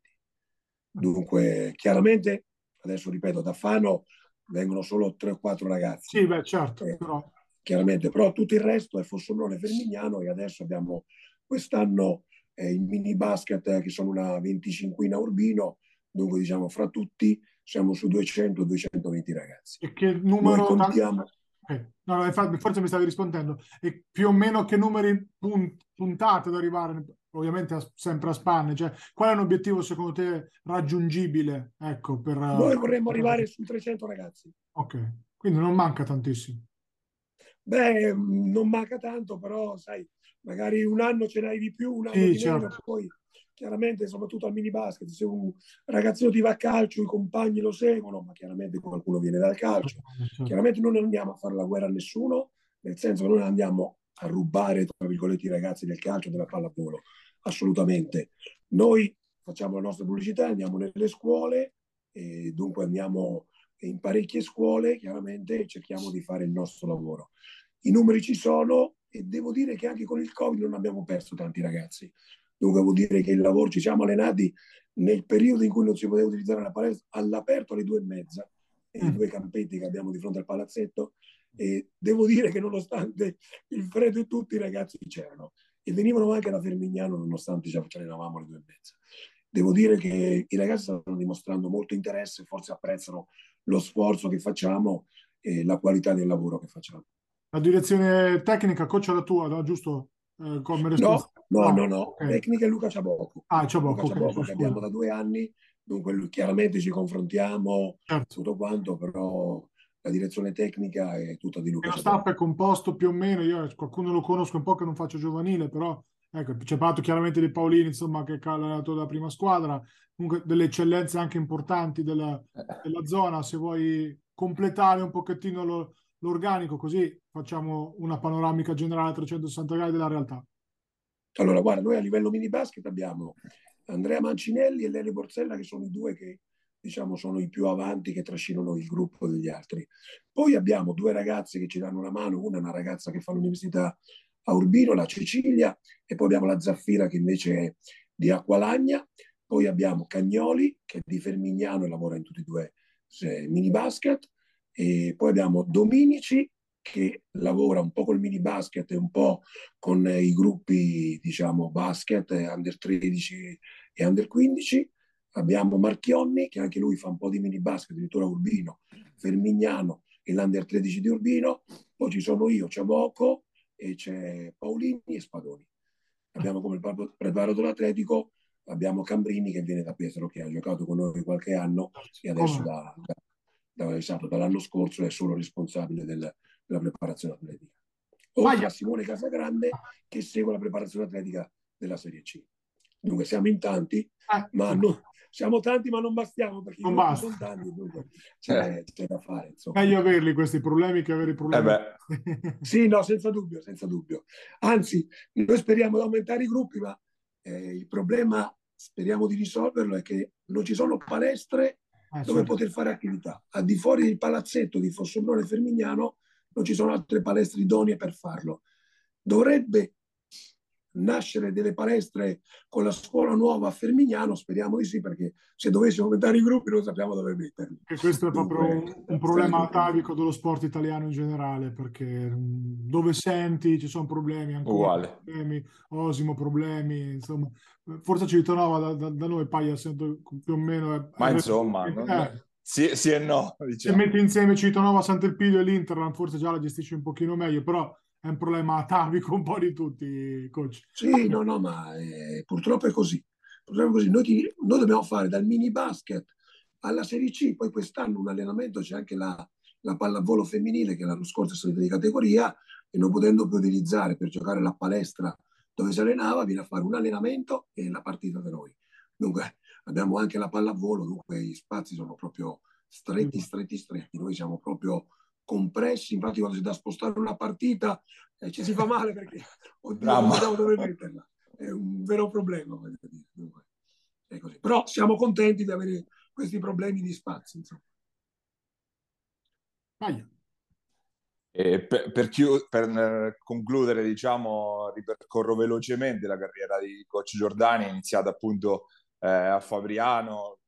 Dunque, chiaramente, adesso ripeto, da Fano vengono solo 3 o 4 ragazzi. Sì, beh, certo, eh, però. Chiaramente, però tutto il resto è Fossombrone Fermignano e adesso abbiamo quest'anno eh, il mini basket che sono una 25 Urbino, dunque diciamo fra tutti siamo su 200-220 ragazzi. E che numero... Noi contiamo... Eh, no, forse mi stavi rispondendo. E più o meno che numeri punt- puntate ad arrivare, ovviamente a, sempre a spanne, cioè qual è un obiettivo secondo te raggiungibile? Ecco, per, Noi vorremmo per... arrivare su 300 ragazzi. Ok, quindi non manca tantissimo. Beh, non manca tanto, però sai, magari un anno ce n'hai di più, un anno sì, di certo. meno, poi chiaramente soprattutto al mini basket, se un ragazzino ti va a calcio, i compagni lo seguono, ma chiaramente qualcuno viene dal calcio. Certo. Chiaramente non andiamo a fare la guerra a nessuno, nel senso che non andiamo a rubare, tra virgolette, i ragazzi del calcio, della pallavolo, assolutamente. Noi facciamo la nostra pubblicità, andiamo nelle scuole e dunque andiamo in parecchie scuole, chiaramente cerchiamo di fare il nostro lavoro. I numeri ci sono e devo dire che anche con il Covid non abbiamo perso tanti ragazzi. Dunque vuol dire che il lavoro ci siamo allenati nel periodo in cui non si poteva utilizzare la palestra all'aperto alle due e mezza, i mm. due campetti che abbiamo di fronte al palazzetto. E devo dire che nonostante il freddo e tutti i ragazzi c'erano e venivano anche da Fermignano nonostante ci allenavamo alle due e mezza. Devo dire che i ragazzi stanno dimostrando molto interesse, forse apprezzano lo sforzo che facciamo e la qualità del lavoro che facciamo. La direzione tecnica, coach, la tua, no? giusto? Eh, come no, no, no, no. Okay. Tecnica è Luca Ciabocco. Ah, Ciabocco, Luca Ciabocco okay, che abbiamo da due anni, dunque chiaramente ci confrontiamo certo. tutto quanto, però la direzione tecnica è tutta di Luca. Lo staff è composto più o meno, io qualcuno lo conosco un po' che non faccio giovanile, però ecco, c'è parlato chiaramente di Paolini, insomma, che ha allenato la prima squadra, comunque delle eccellenze anche importanti della, della zona, se vuoi completare un pochettino lo, l'organico, così facciamo una panoramica generale a 360 gradi della realtà. Allora, guarda, noi a livello mini basket abbiamo Andrea Mancinelli e Lele Borzella, che sono i due che diciamo sono i più avanti che trascinano il gruppo degli altri. Poi abbiamo due ragazze che ci danno una mano, una è una ragazza che fa l'università a Urbino, la Cecilia, e poi abbiamo la Zaffira che invece è di Acqualagna. Poi abbiamo Cagnoli che è di Fermignano e lavora in tutti e due eh, mini basket. E poi abbiamo Dominici che lavora un po' col mini basket e un po' con i gruppi, diciamo, basket, under 13 e under 15. Abbiamo Marchionni, che anche lui fa un po' di mini basket, addirittura Urbino, Fermignano e l'under 13 di Urbino. Poi ci sono io, c'è Bocco e c'è Paolini e Spadoni. Abbiamo come preparatore atletico, abbiamo Cambrini che viene da Pesaro, che ha giocato con noi qualche anno e adesso da, da esatto, dall'anno scorso è solo responsabile del, della preparazione atletica. Oltre a Simone Casagrande che segue la preparazione atletica della Serie C. Dunque siamo in tanti, ah. ma non, siamo tanti ma non bastiamo perché non basta. sono tanti, dunque c'è, eh. c'è da fare. Insomma. Meglio averli questi problemi che avere i problemi. Eh sì, no, senza dubbio, senza dubbio. Anzi, noi speriamo di aumentare i gruppi, ma eh, il problema speriamo di risolverlo è che non ci sono palestre eh, dove certo. poter fare attività. Al di fuori del palazzetto di Fossombrone Fermignano non ci sono altre palestre idonee per farlo. Dovrebbe nascere delle palestre con la scuola nuova a Fermignano, speriamo di sì, perché se dovessimo aumentare i gruppi non sappiamo dove metterli. E questo è proprio Dunque, un, problema atavico dello sport italiano in generale, perché dove senti ci sono problemi, ancora problemi, Osimo problemi, insomma, forse ci ritornava da, da, da noi, Paia, sento più o meno... È, Ma insomma... Non... Eh, sì, sì, e no. Diciamo. Se metti insieme Citonova, Sant'Elpidio e l'Inter, forse già la gestisci un pochino meglio, però è un problema atavico un po' di tutti, coach. Sì, no, no, ma eh, purtroppo è così. Purtroppo è così. Noi, ti, noi, dobbiamo fare dal mini basket alla Serie C, poi quest'anno un allenamento c'è anche la, la pallavolo femminile che l'anno scorso è salita di categoria e non potendo più utilizzare per giocare la palestra dove si allenava, viene a fare un allenamento e la partita da noi. Dunque abbiamo anche la pallavolo, dunque i spazi sono proprio stretti, stretti, stretti. Noi siamo proprio compressi, infatti quando si dà a spostare una partita eh, ci si fa male perché oddio, non sappiamo dove metterla. è un vero problema. È così. Però siamo contenti di avere questi problemi di spazio. Insomma. Per, per, chiud- per, eh, concludere, diciamo, ripercorro velocemente la carriera di coach Giordani, iniziata appunto eh, a Fabriano,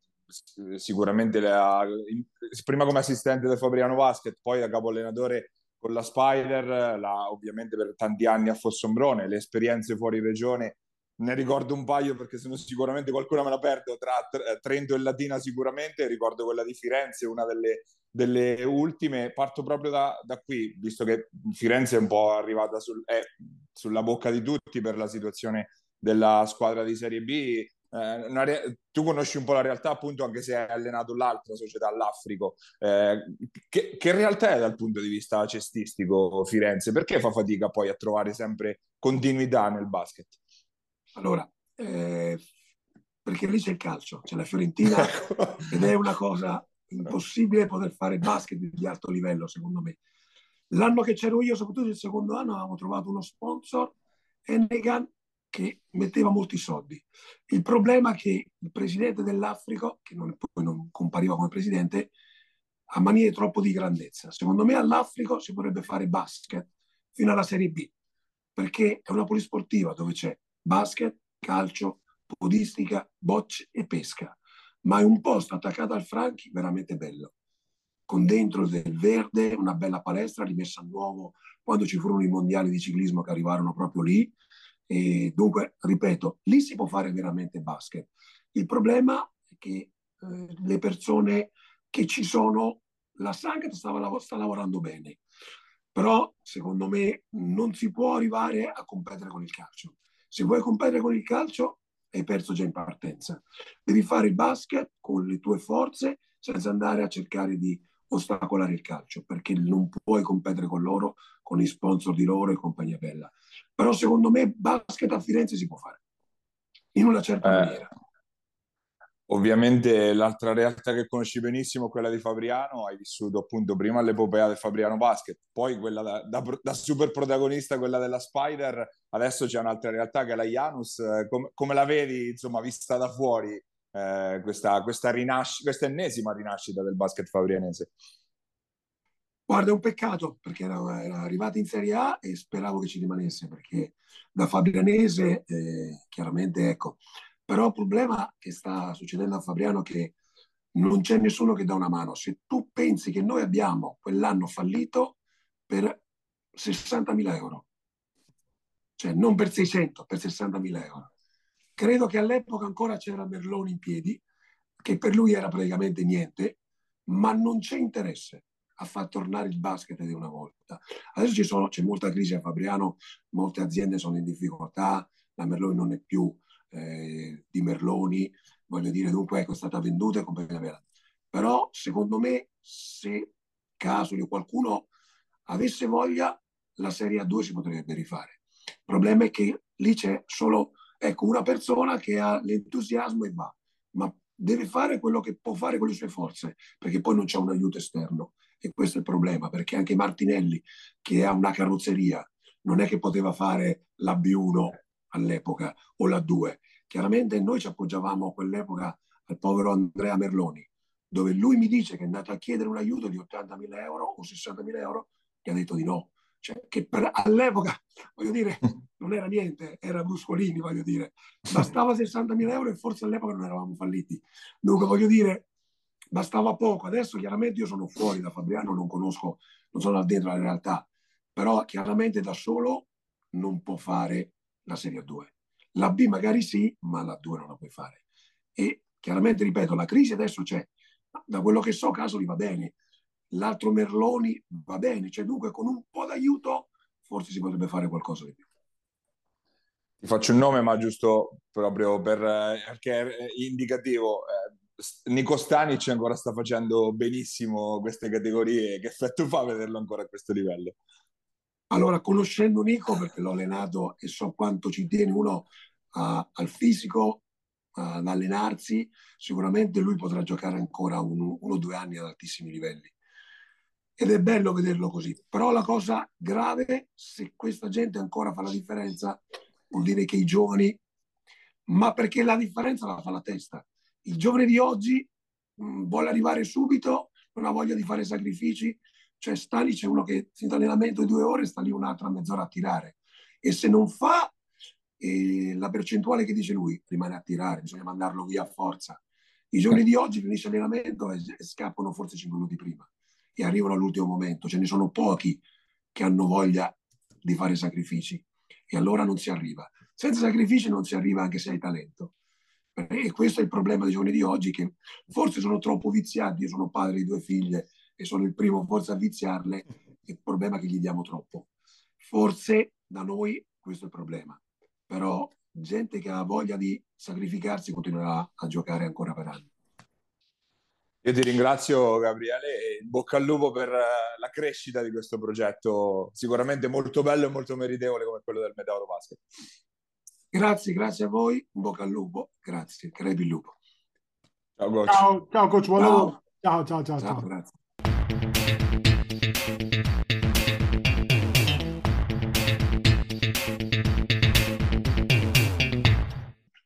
sicuramente in, prima come assistente del Fabriano Basket, poi da capo allenatore con la Spider, la, ovviamente per tanti anni a Fossombrone, le esperienze fuori regione ne ricordo un paio perché sono sicuramente qualcuna me la perdo tra Trento e Latina sicuramente ricordo quella di Firenze una delle, delle ultime parto proprio da, da, qui visto che Firenze è un po' arrivata sul, è sulla bocca di tutti per la situazione della squadra di Serie B eh, re- tu conosci un po' la realtà appunto anche se hai allenato l'altra società, l'Africo eh, che, che, realtà è dal punto di vista cestistico Firenze? Perché fa fatica poi a trovare sempre continuità nel basket? Allora, eh, perché lì c'è il calcio, c'è la Fiorentina ed è una cosa impossibile poter fare basket di alto livello secondo me. L'anno che c'ero io, soprattutto il secondo anno, avevamo trovato uno sponsor, Ennegan, che metteva molti soldi. Il problema è che il presidente dell'Africa, che non, poi non compariva come presidente, ha manie troppo di grandezza. Secondo me all'Africa si potrebbe fare basket fino alla Serie B, perché è una polisportiva dove c'è basket, calcio, podistica, bocce e pesca. Ma è un posto attaccato al Franchi veramente bello, con dentro del verde, una bella palestra rimessa a nuovo quando ci furono i mondiali di ciclismo che arrivarono proprio lì, e dunque, ripeto, lì si può fare veramente basket. Il problema è che eh, le persone che ci sono, la Sangat sta lavorando bene, però secondo me non si può arrivare a competere con il calcio. Se vuoi competere con il calcio, hai perso già in partenza. Devi fare il basket con le tue forze senza andare a cercare di ostacolare il calcio, perché non puoi competere con loro, con gli sponsor di loro e compagnia bella. Però secondo me basket a Firenze si può fare, in una certa eh, maniera. Ovviamente l'altra realtà che conosci benissimo è quella di Fabriano, hai vissuto appunto prima l'epopea del Fabriano Basket, poi quella da, da, da super protagonista, quella della Spider, adesso c'è un'altra realtà che è la Janus, eh, Com- come la vedi insomma vista da fuori eh, questa, questa, rinasc- questa ennesima rinascita del basket fabrianese? Guarda, è un peccato perché era, era arrivata in Serie A e speravo che ci rimanesse perché da Fabrianese eh, chiaramente ecco. Però il problema che sta succedendo a Fabriano è che non c'è nessuno che dà una mano. Se tu pensi che noi abbiamo quell'anno fallito per 60.000 euro, cioè non per 600, per 60.000 euro. Credo che all'epoca ancora c'era Merloni in piedi, che per lui era praticamente niente, ma non c'è interesse a far tornare il basket di una volta. Adesso sono, c'è molta crisi a Fabriano, molte aziende sono in difficoltà, la Merloni non è più eh, di Merloni, voglio dire, dunque ecco, è stata venduta e compagnia bella. Però secondo me, se caso di qualcuno avesse voglia, la Serie A2 si potrebbe rifare. Il problema è che lì c'è solo ecco, una persona che ha l'entusiasmo e va, ma deve fare quello che può fare con le sue forze, perché poi non c'è un aiuto esterno. E questo è il problema, perché anche Martinelli, che ha una carrozzeria, non è che poteva fare la B1 all'epoca o la 2. Chiaramente noi ci appoggiavamo a quell'epoca al povero Andrea Merloni, dove lui mi dice che è andato a chiedere un aiuto di 80.000 euro o 60.000 euro, che ha detto di no. Cioè, che per, all'epoca, voglio dire, non era niente, era Bruscolini, voglio dire. Bastava 60.000 euro e forse all'epoca non eravamo falliti. Dunque, voglio dire, bastava poco. Adesso chiaramente io sono fuori da Fabriano, non conosco, non sono al dentro la realtà, però chiaramente da solo non può fare la Serie 2. La B magari sì, ma la 2 non la puoi fare. E chiaramente, ripeto, la crisi adesso c'è. Da quello che so, Casoli va bene. L'altro Merloni va bene. Cioè, dunque, con un po' d'aiuto forse si potrebbe fare qualcosa di più. Ti faccio un nome, ma giusto proprio per, eh, perché è indicativo. Eh, Nico Stanic ancora sta facendo benissimo queste categorie. Che effetto fa vederlo ancora a questo livello? Allora, conoscendo Nico, perché l'ho allenato e so quanto ci tiene uno a, al fisico, ad allenarsi, sicuramente lui potrà giocare ancora uno o due anni ad altissimi livelli. Ed è bello vederlo così. Però la cosa grave, se questa gente ancora fa la differenza, vuol dire che i giovani, ma perché la differenza la fa la testa. Il giovane di oggi mh, mm, vuole arrivare subito, non ha voglia di fare sacrifici. Cioè, sta lì, c'è uno che si allenamento di due ore sta lì un'altra mezz'ora a tirare. E se non fa eh, la percentuale che dice lui, rimane a tirare, bisogna mandarlo via a forza. I giorni di oggi finisce l'allenamento e, e scappano forse 5 minuti prima e arrivano all'ultimo momento. Ce ne sono pochi che hanno voglia di fare sacrifici e allora non si arriva. Senza sacrifici non si arriva anche se hai talento. E questo è il problema dei giovani di oggi che forse sono troppo viziati. Io sono padre di due figlie e sono il primo forse a viziarle. Il problema è che gli diamo troppo. Forse da noi questo è il problema. Però gente che ha voglia di sacrificarsi continuerà a giocare ancora per anni. Io ti ringrazio Gabriele e bocca al lupo per eh, la crescita di questo progetto sicuramente molto bello e molto meritevole come quello del Meteoro Basket. Grazie, grazie a voi, bocca al lupo, grazie, crepi il lupo. Ciao coach. Ciao, ciao coach, buon ciao. Ciao, ciao, ciao, ciao. ciao. Grazie.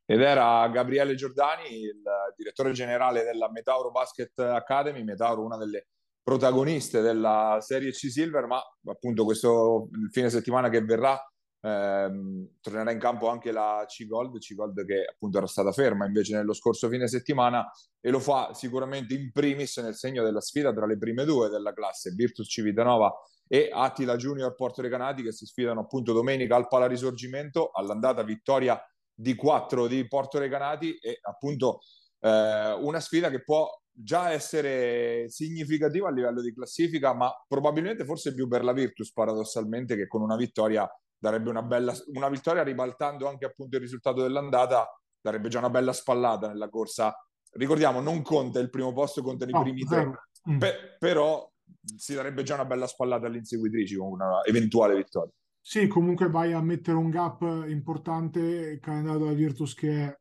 ed era Gabriele Giordani, il direttore generale della Metauro Basket Academy, Metauro una delle protagoniste della Serie C Silver, ma appunto questo fine settimana che verrà ehm, tornerà in campo anche la C Gold, C Gold che appunto era stata ferma invece nello scorso fine settimana e lo fa sicuramente in primis nel segno della sfida tra le prime due della classe, Virtus Civitanova e Attila Junior Porto Recanati che si sfidano appunto domenica al Pala Risorgimento all'andata vittoria di 4 di Porto Recanati e appunto eh, una sfida che può già essere significativa a livello di classifica, ma probabilmente forse più per la Virtus paradossalmente che con una vittoria darebbe una bella una vittoria ribaltando anche appunto il risultato dell'andata darebbe già una bella spallata nella corsa. Ricordiamo, non conta il primo posto, conta i primi tre, mm. pe- però si darebbe già una bella spallata alle inseguitrici con una eventuale vittoria. Sì, comunque vai a mettere un gap importante, il calendario della Virtus che è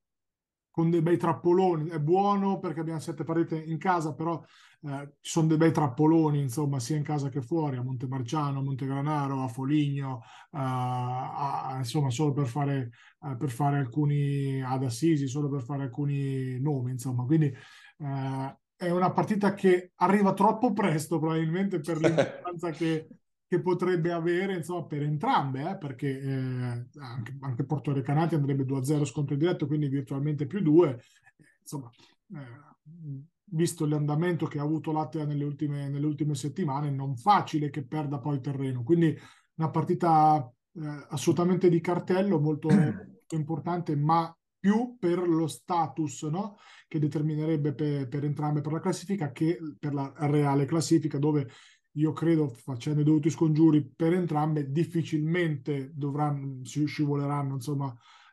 con dei bei trappoloni, è buono perché abbiamo sette partite in casa, però eh, ci sono dei bei trappoloni, insomma, sia in casa che fuori, a Montemarciano, a Montegranaro, a Foligno, eh, a, insomma, solo per fare, eh, per fare alcuni, ad Assisi, solo per fare alcuni nomi, insomma, quindi eh, è una partita che arriva troppo presto probabilmente per l'importanza che che potrebbe avere insomma, per entrambe, eh, perché eh, anche, anche Porto Recanati andrebbe 2-0 scontro diretto, quindi virtualmente più 2. Insomma, eh, visto l'andamento che ha avuto l'Attila nelle ultime, nelle ultime settimane, non facile che perda poi terreno. Quindi una partita eh, assolutamente di cartello, molto, molto importante, ma più per lo status no? che determinerebbe per, per, entrambe per la classifica che per la reale classifica dove io credo facendo i dovuti scongiuri per entrambe difficilmente dovranno, si scivoleranno insomma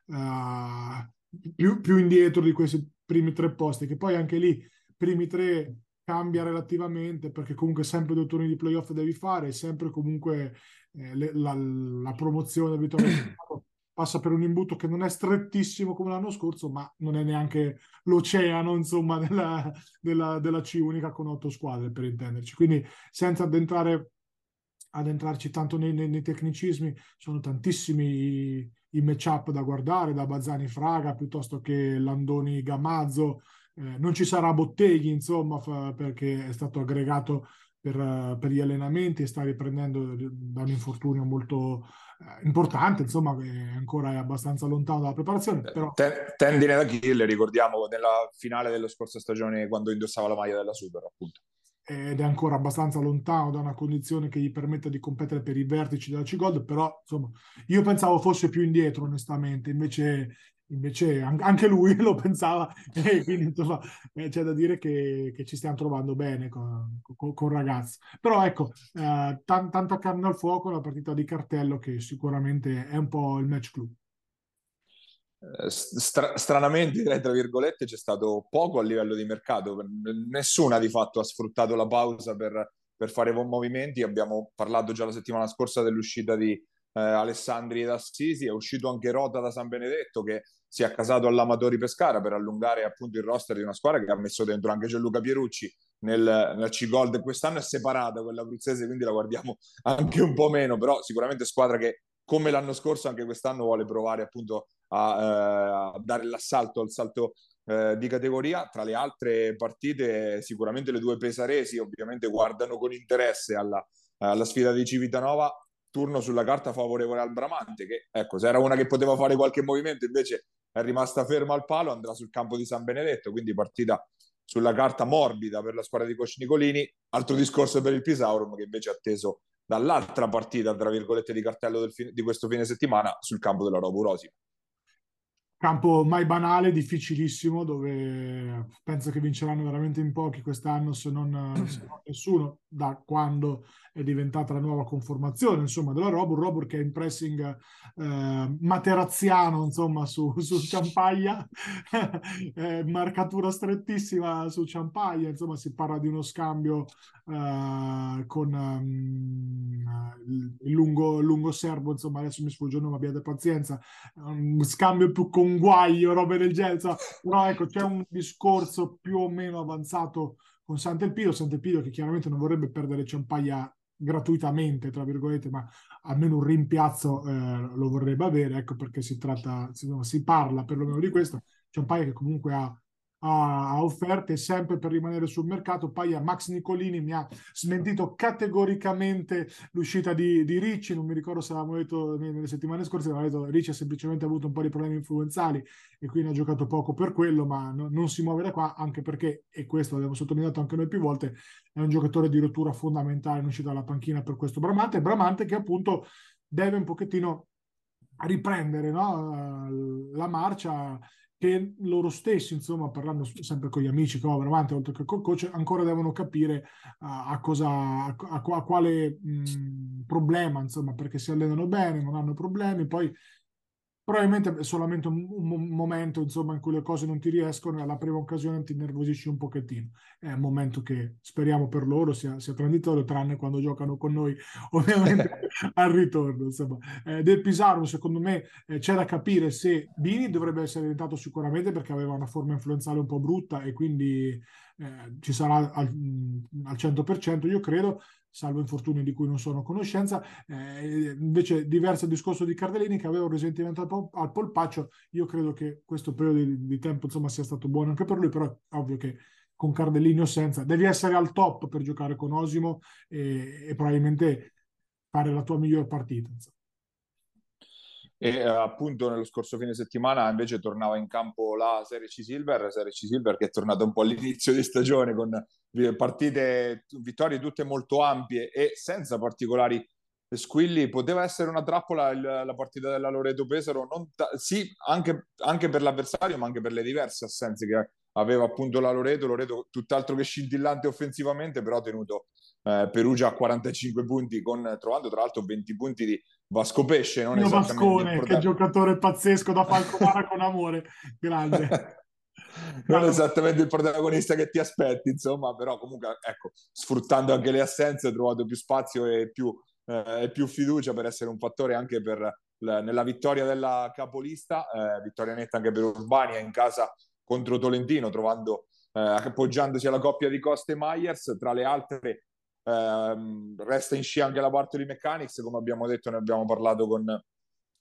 uh, più, più, indietro di questi primi tre posti che poi anche lì primi tre cambia relativamente perché comunque sempre due turni di playoff devi fare sempre comunque eh, le, la, la, promozione abitualmente passa per un imbuto che non è strettissimo come l'anno scorso, ma non è neanche l'oceano, insomma, della, della, della C unica con otto squadre, per intenderci. Quindi, senza addentrare, addentrarci tanto nei, nei, nei tecnicismi, sono tantissimi i, i match-up da guardare, da Bazzani Fraga, piuttosto che Landoni Gamazzo. Eh, non ci sarà Botteghi, insomma, fa, perché è stato aggregato per, per, gli allenamenti e sta riprendendo da un infortunio molto eh, importante, insomma, che ancora è abbastanza lontano dalla preparazione. Però... Tendine d'Achille, ricordiamo, nella finale della scorsa stagione quando indossava la maglia della Super, appunto. Ed è ancora abbastanza lontano da una condizione che gli permetta di competere per i vertici della C-Gold, però insomma, io pensavo fosse più indietro, onestamente, invece invece anche lui lo pensava e quindi insomma eh, c'è da dire che, che, ci stiamo trovando bene con, con, con ragazzi però ecco eh, t- tanta carne al fuoco la partita di cartello che sicuramente è un po' il match club eh, Stra- stranamente, tra virgolette, c'è stato poco a livello di mercato. Nessuna di fatto ha sfruttato la pausa per, per fare movimenti. Abbiamo parlato già la settimana scorsa dell'uscita di eh, Alessandri d'Assisi, è uscito anche Rota da San Benedetto che si è accasato all'Amatori Pescara per allungare appunto il roster di una squadra che ha messo dentro anche Gianluca Pierucci nel, nel C-Gold. Quest'anno è separata quella abruzzese, quindi la guardiamo anche un po' meno, però sicuramente squadra che come l'anno scorso anche quest'anno vuole provare appunto a, eh, a dare l'assalto al salto eh, di categoria. Tra le altre partite sicuramente le due pesaresi ovviamente guardano con interesse alla, alla sfida di Civitanova turno sulla carta favorevole al Bramante, che ecco, se era una che poteva fare qualche movimento, invece è rimasta ferma al palo, andrà sul campo di San Benedetto, quindi partita sulla carta morbida per la squadra di Cosci Nicolini. Altro discorso per il Pisaurum, che invece è atteso dall'altra partita, tra virgolette, di cartello fine, di questo fine settimana sul campo della Roburosi campo mai banale, difficilissimo, dove penso che vinceranno veramente in pochi quest'anno, se non, se non nessuno, da quando è diventata la nuova conformazione, insomma, della Robur, Robur che è in pressing eh, materaziano, insomma, su, su Ciampaglia, eh, marcatura strettissima su Ciampaglia, insomma, si parla di uno scambio eh, con um, il lungo, lungo serbo, insomma, adesso mi sfugge il nome, abbiate pazienza, un scambio più con guaio, robe del genere, insomma, però ecco, c'è un discorso più o meno avanzato con Sant'Elpidio, Sant'Elpidio che chiaramente non vorrebbe perdere Ciampaglia gratuitamente, tra virgolette, ma almeno un rimpiazzo eh, lo vorrebbe avere, ecco perché si tratta, si, si parla perlomeno di questo. Ciampaglia che comunque ha a, offerte sempre per rimanere sul mercato. Poi a Max Nicolini mi ha smentito categoricamente l'uscita di, di Ricci. Non mi ricordo se avevamo detto nelle settimane scorse, avevamo detto Ricci ha semplicemente avuto un po' di problemi influenzali e quindi ha giocato poco per quello, ma no, non si muove da qua anche perché, e questo l'abbiamo sottolineato anche noi più volte, è un giocatore di rottura fondamentale in uscita dalla panchina per questo Bramante. Bramante che appunto deve un pochettino riprendere no? la marcia che loro stessi, insomma, parlando sempre con gli amici, con Bramante, oltre che col coach, ancora devono capire uh, a cosa, a, a, a quale mh, problema, insomma, perché si allenano bene, non hanno problemi, poi probabilmente è solamente un, un, momento insomma, in cui le cose non ti riescono e alla prima occasione ti nervosisci un pochettino. È un momento che speriamo per loro sia, sia transitorio, tranne quando giocano con noi, ovviamente al ritorno. Insomma. Eh, del Pisaro, secondo me, eh, c'è da capire se Bini dovrebbe essere diventato sicuramente perché aveva una forma influenzale un po' brutta e quindi eh, ci sarà al, al 100%, io credo salvo infortuni di cui non sono a conoscenza. Eh, invece, diverso discorso di Cardellini che aveva un risentimento al, al polpaccio. Io credo che questo periodo di, di, tempo insomma, sia stato buono anche per lui, però è ovvio che con Cardellini o senza devi essere al top per giocare con Osimo e, e probabilmente fare la tua miglior partita. Insomma. E eh, appunto nello scorso fine settimana invece tornava in campo la Serie C Silver, Serie C Silver che è tornata un po' all'inizio di stagione con partite, vittorie tutte molto ampie e senza particolari squilli. Poteva essere una trappola il, la partita della Loreto Pesaro, ta- sì, anche, anche, per l'avversario, ma anche per le diverse assenze che aveva appunto la Loreto. Loreto tutt'altro che scintillante offensivamente, però ha tenuto eh, Perugia a 45 punti, con, trovando tra l'altro 20 punti di Vasco Pesce. Non Io Vascone, che giocatore pazzesco da Falconara con amore, grande. non esattamente il protagonista che ti aspetti, insomma, però comunque, ecco, sfruttando anche le assenze, ho trovato più spazio e più, eh, più fiducia per essere un fattore anche per la, nella vittoria della capolista, eh, vittoria netta anche per Urbania in casa contro Tolentino, trovando, eh, appoggiandosi alla coppia di Costa e Myers, tra le altre eh, resta in scia anche la parte di Mechanics, come abbiamo detto, ne abbiamo parlato con,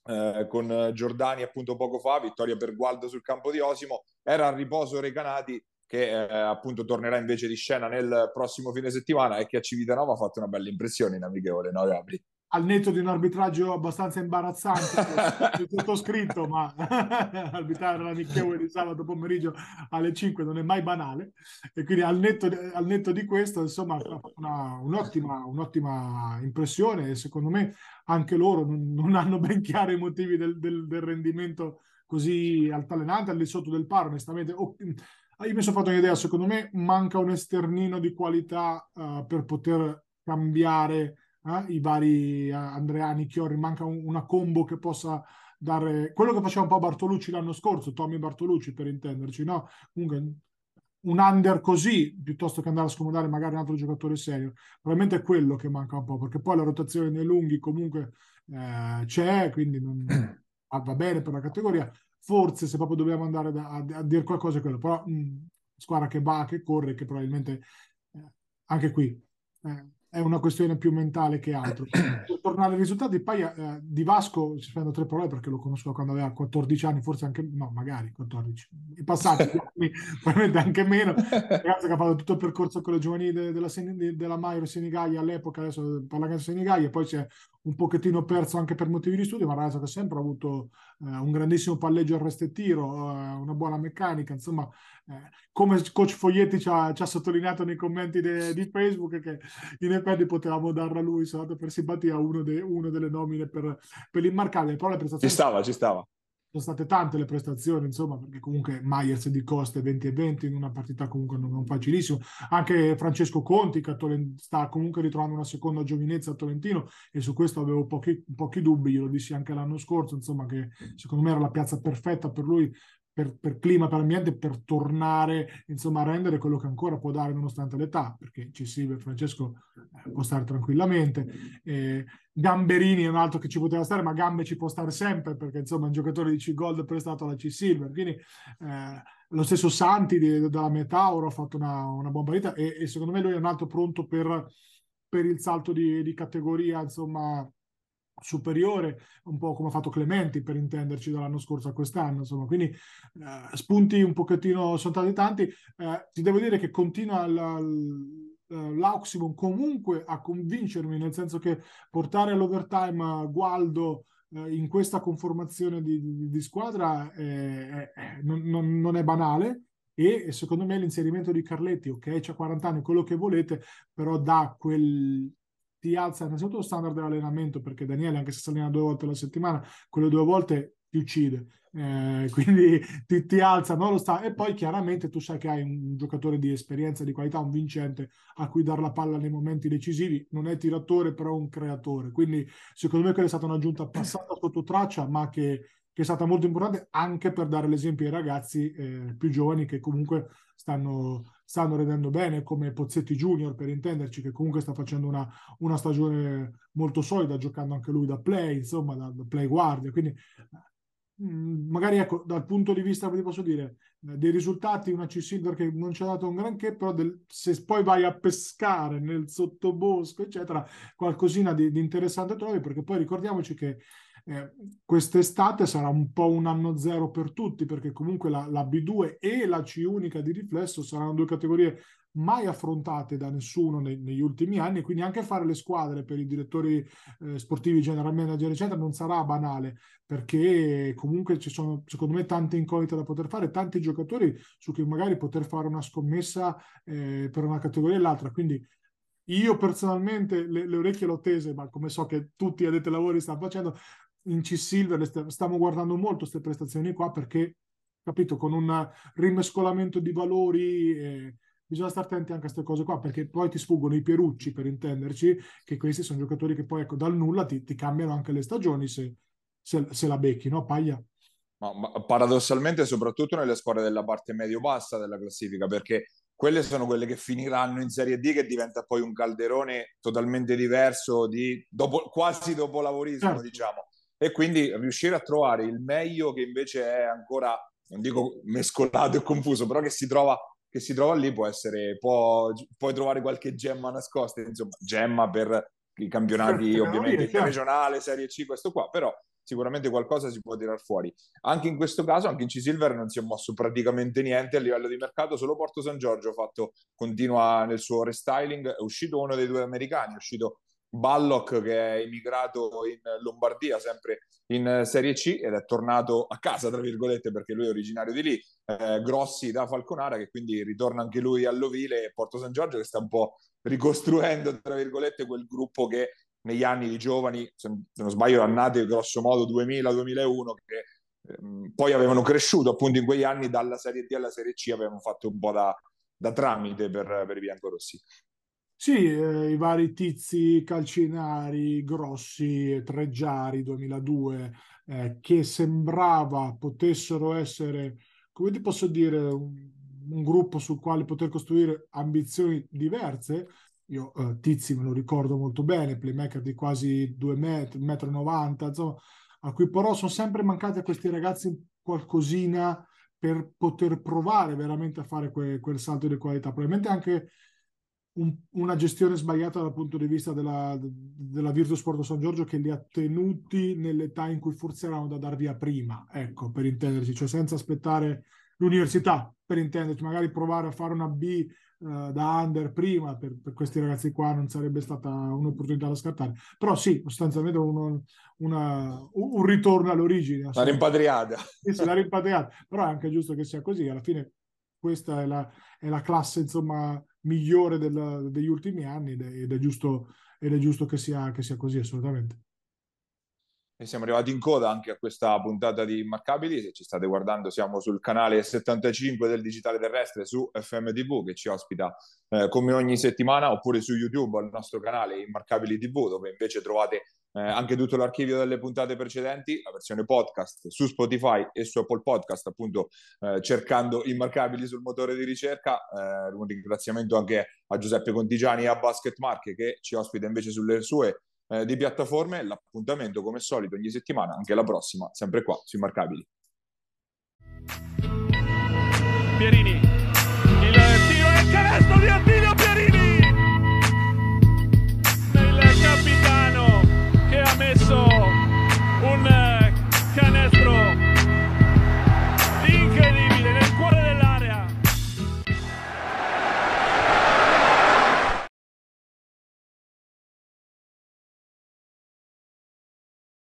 eh, con Giordani appunto poco fa, vittoria per Gualdo sul campo di Osimo, era a riposo Recanati che eh, appunto tornerà invece di scena nel prossimo fine settimana e che a Civitanova ha fatto una bella impressione in amichevole, no Gabri? al netto di un arbitraggio abbastanza imbarazzante, sottoscritto, ma arbitrare l'amichevole di sabato pomeriggio alle 5 non è mai banale. E quindi al netto, al netto di questo, insomma, una, un'ottima, un'ottima impressione e secondo me anche loro non, non hanno ben chiari i motivi del, del, del, rendimento così altalenante al di sotto del paro, onestamente. Oh, io mi sono fatto un'idea, secondo me manca un esternino di qualità uh, per poter cambiare eh, i vari eh, Andreani, Chiori, manca un, una combo che possa dare quello che faceva un po' Bartolucci l'anno scorso, Tommy Bartolucci per intenderci, no? Comunque un under così piuttosto che andare a scomodare magari un altro giocatore serio. Probabilmente è quello che manca un po', perché poi la rotazione nei lunghi comunque eh, c'è, quindi non, va bene per la categoria. Forse se proprio dobbiamo andare a, a, a dire qualcosa è quello, però mh, squadra che va, che corre, che probabilmente eh, anche qui eh, è una questione più mentale che altro. per tornare ai risultati, poi eh, di Vasco ci spendo tre parole perché lo conosco quando aveva 14 anni, forse anche no, magari 14, i passati probabilmente anche meno. Ragazzo che ha fatto tutto il percorso con le giovanili de, della, della Mairo Senigallia all'epoca, adesso parla di Senigallia, poi c'è un pochettino perso anche per motivi di studio, ma un ragazzo che ha sempre avuto eh, un grandissimo palleggio arresto e tiro, eh, una buona meccanica, insomma, eh, come coach Foglietti ci ha, ci ha, sottolineato nei commenti de, di Facebook che in effetti potevamo darla a lui, soltanto per simpatia, uno, de, uno delle nomine per, per l'immarcabile, però le prestazioni... Ci stava, ci stava sono state tante le prestazioni, insomma, perché comunque Myers di Coste 20 e 20 in una partita comunque non, non facilissimo. Anche Francesco Conti che sta comunque ritrovando una seconda giovinezza a Tolentino e su questo avevo pochi, pochi dubbi, glielo dissi anche l'anno scorso, insomma, che secondo me era la piazza perfetta per lui per, per, clima, per ambiente, per tornare insomma, a rendere quello che ancora può dare nonostante l'età, perché ci si Francesco eh, può stare tranquillamente. Eh, Gamberini è un altro che ci poteva stare, ma Gambe ci può stare sempre perché insomma è un giocatore di C-Gold prestato alla C-Silver. Quindi eh, lo stesso Santi di, della Metauro ha fatto una, una buona partita e, e, secondo me lui è un altro pronto per, per il salto di, di categoria, insomma superiore, un po' come ha fatto Clementi per intenderci dall'anno scorso a quest'anno, insomma, quindi eh, spunti un pochettino sono stati tanti. Eh, ti devo dire che continua l'Auximum comunque a convincermi, nel senso che portare all'overtime Gualdo eh, in questa conformazione di, di, di squadra è, è, non, non è banale e secondo me l'inserimento di Carletti, ok, c'ha 40 anni, quello che volete, però dà quel ti alza innanzitutto lo standard dell'allenamento perché Daniele anche se si allena due volte alla settimana quelle due volte ti uccide. Eh, quindi ti, ti, alza no? lo sta. E poi chiaramente tu sai che hai un giocatore di esperienza di qualità un vincente a cui dare la palla nei momenti decisivi. Non è tiratore però un creatore. Quindi secondo me quella è stata un'aggiunta passata sotto traccia ma che, che è stata molto importante anche per dare l'esempio ai ragazzi eh, più giovani che comunque stanno stanno rendendo bene, come Pozzetti Junior per intenderci, che comunque sta facendo una, una stagione molto solida, giocando anche lui da play, insomma, da, da play guardia. Quindi mm, magari ecco, dal punto di vista, vi posso dire, eh, dei risultati, una C-Silver che non ci ha dato un granché, però del, se poi vai a pescare nel sottobosco, eccetera, qualcosina di, di interessante trovi, perché poi ricordiamoci che eh, quest'estate sarà un po' un anno zero per tutti, perché comunque la, la, B2 e la C unica di riflesso saranno due categorie mai affrontate da nessuno nei, negli ultimi anni, quindi anche fare le squadre per i direttori eh, sportivi, general manager, eccetera, non sarà banale, perché comunque ci sono, secondo me, tante incognite da poter fare, tanti giocatori su cui magari poter fare una scommessa eh, per una categoria e l'altra. Quindi io personalmente le, le, orecchie l'ho tese, ma come so che tutti addetti ai lavori stanno facendo, in C-Silver st- stiamo guardando molto queste prestazioni qua perché, capito, con un rimescolamento di valori eh, bisogna stare attenti anche a queste cose qua perché poi ti sfuggono i Pierucci per intenderci, che questi sono giocatori che poi ecco, dal nulla ti, ti cambiano anche le stagioni se, se, se la becchi, no Paglia? Ma, ma paradossalmente soprattutto nelle squadre della parte medio-bassa della classifica perché quelle sono quelle che finiranno in Serie D che diventa poi un calderone totalmente diverso di dopo, quasi dopo lavorismo certo. diciamo e quindi riuscire a trovare il meglio che invece è ancora, non dico mescolato e confuso, però che si trova, che si trova lì può essere, può, puoi trovare qualche gemma nascosta, insomma, gemma per i campionati certo, ovviamente regionale, Serie C, questo qua, però sicuramente qualcosa si può tirare fuori. Anche in questo caso, anche in C-Silver non si è mosso praticamente niente a livello di mercato, solo Porto San Giorgio fatto, continua nel suo restyling, è uscito uno dei due americani, è uscito Ballock che è emigrato in Lombardia, sempre in Serie C, ed è tornato a casa, tra virgolette, perché lui è originario di lì. Eh, Grossi da Falconara, che quindi ritorna anche lui all'Ovile, e Porto San Giorgio, che sta un po' ricostruendo, tra virgolette, quel gruppo che negli anni di giovani, se non sbaglio, annate grosso modo 2000-2001, che ehm, poi avevano cresciuto appunto in quegli anni dalla Serie D alla Serie C, avevano fatto un po' da, da tramite per, per biancorossi. Sì, eh, i vari tizi calcinari, grossi, Treggiari 2002, eh, che sembrava potessero essere, come ti posso dire, un, un, gruppo sul quale poter costruire ambizioni diverse. Io eh, Tizi me lo ricordo molto bene, playmaker di quasi 2 metri, 1,90 m, insomma, a cui però sono sempre mancati a questi ragazzi qualcosina per poter provare veramente a fare que, quel salto di qualità. Probabilmente anche un, una gestione sbagliata dal punto di vista della, della Virtus Porto San Giorgio che li ha tenuti nell'età in cui forse erano da dar via prima, ecco, per intenderci, cioè senza aspettare l'università, per intenderci, magari provare a fare una B uh, da under prima per, per, questi ragazzi qua non sarebbe stata un'opportunità da scattare, però sì, sostanzialmente uno, una, un ritorno all'origine. La rimpatriata. Sì, la rimpatriata, però è anche giusto che sia così, alla fine questa è la, è la classe, insomma, migliore del, degli ultimi anni ed è, ed è, giusto, ed è giusto che sia, che sia così, assolutamente. E siamo arrivati in coda anche a questa puntata di Immarcabili. Se ci state guardando, siamo sul canale 75 del Digitale Terrestre su FMTV che ci ospita eh, come ogni settimana, oppure su YouTube al nostro canale Immarcabili TV, dove invece trovate eh, anche tutto l'archivio delle puntate precedenti, la versione podcast su Spotify e su Apple Podcast, appunto eh, cercando Immarcabili sul motore di ricerca. Eh, un ringraziamento anche a Giuseppe Contigiani e a Basket Marche che ci ospita invece sulle sue eh, di piattaforme. L'appuntamento, come solito, ogni settimana, anche la prossima, sempre qua su Immarcabili. Pierini, il tiro il canestro di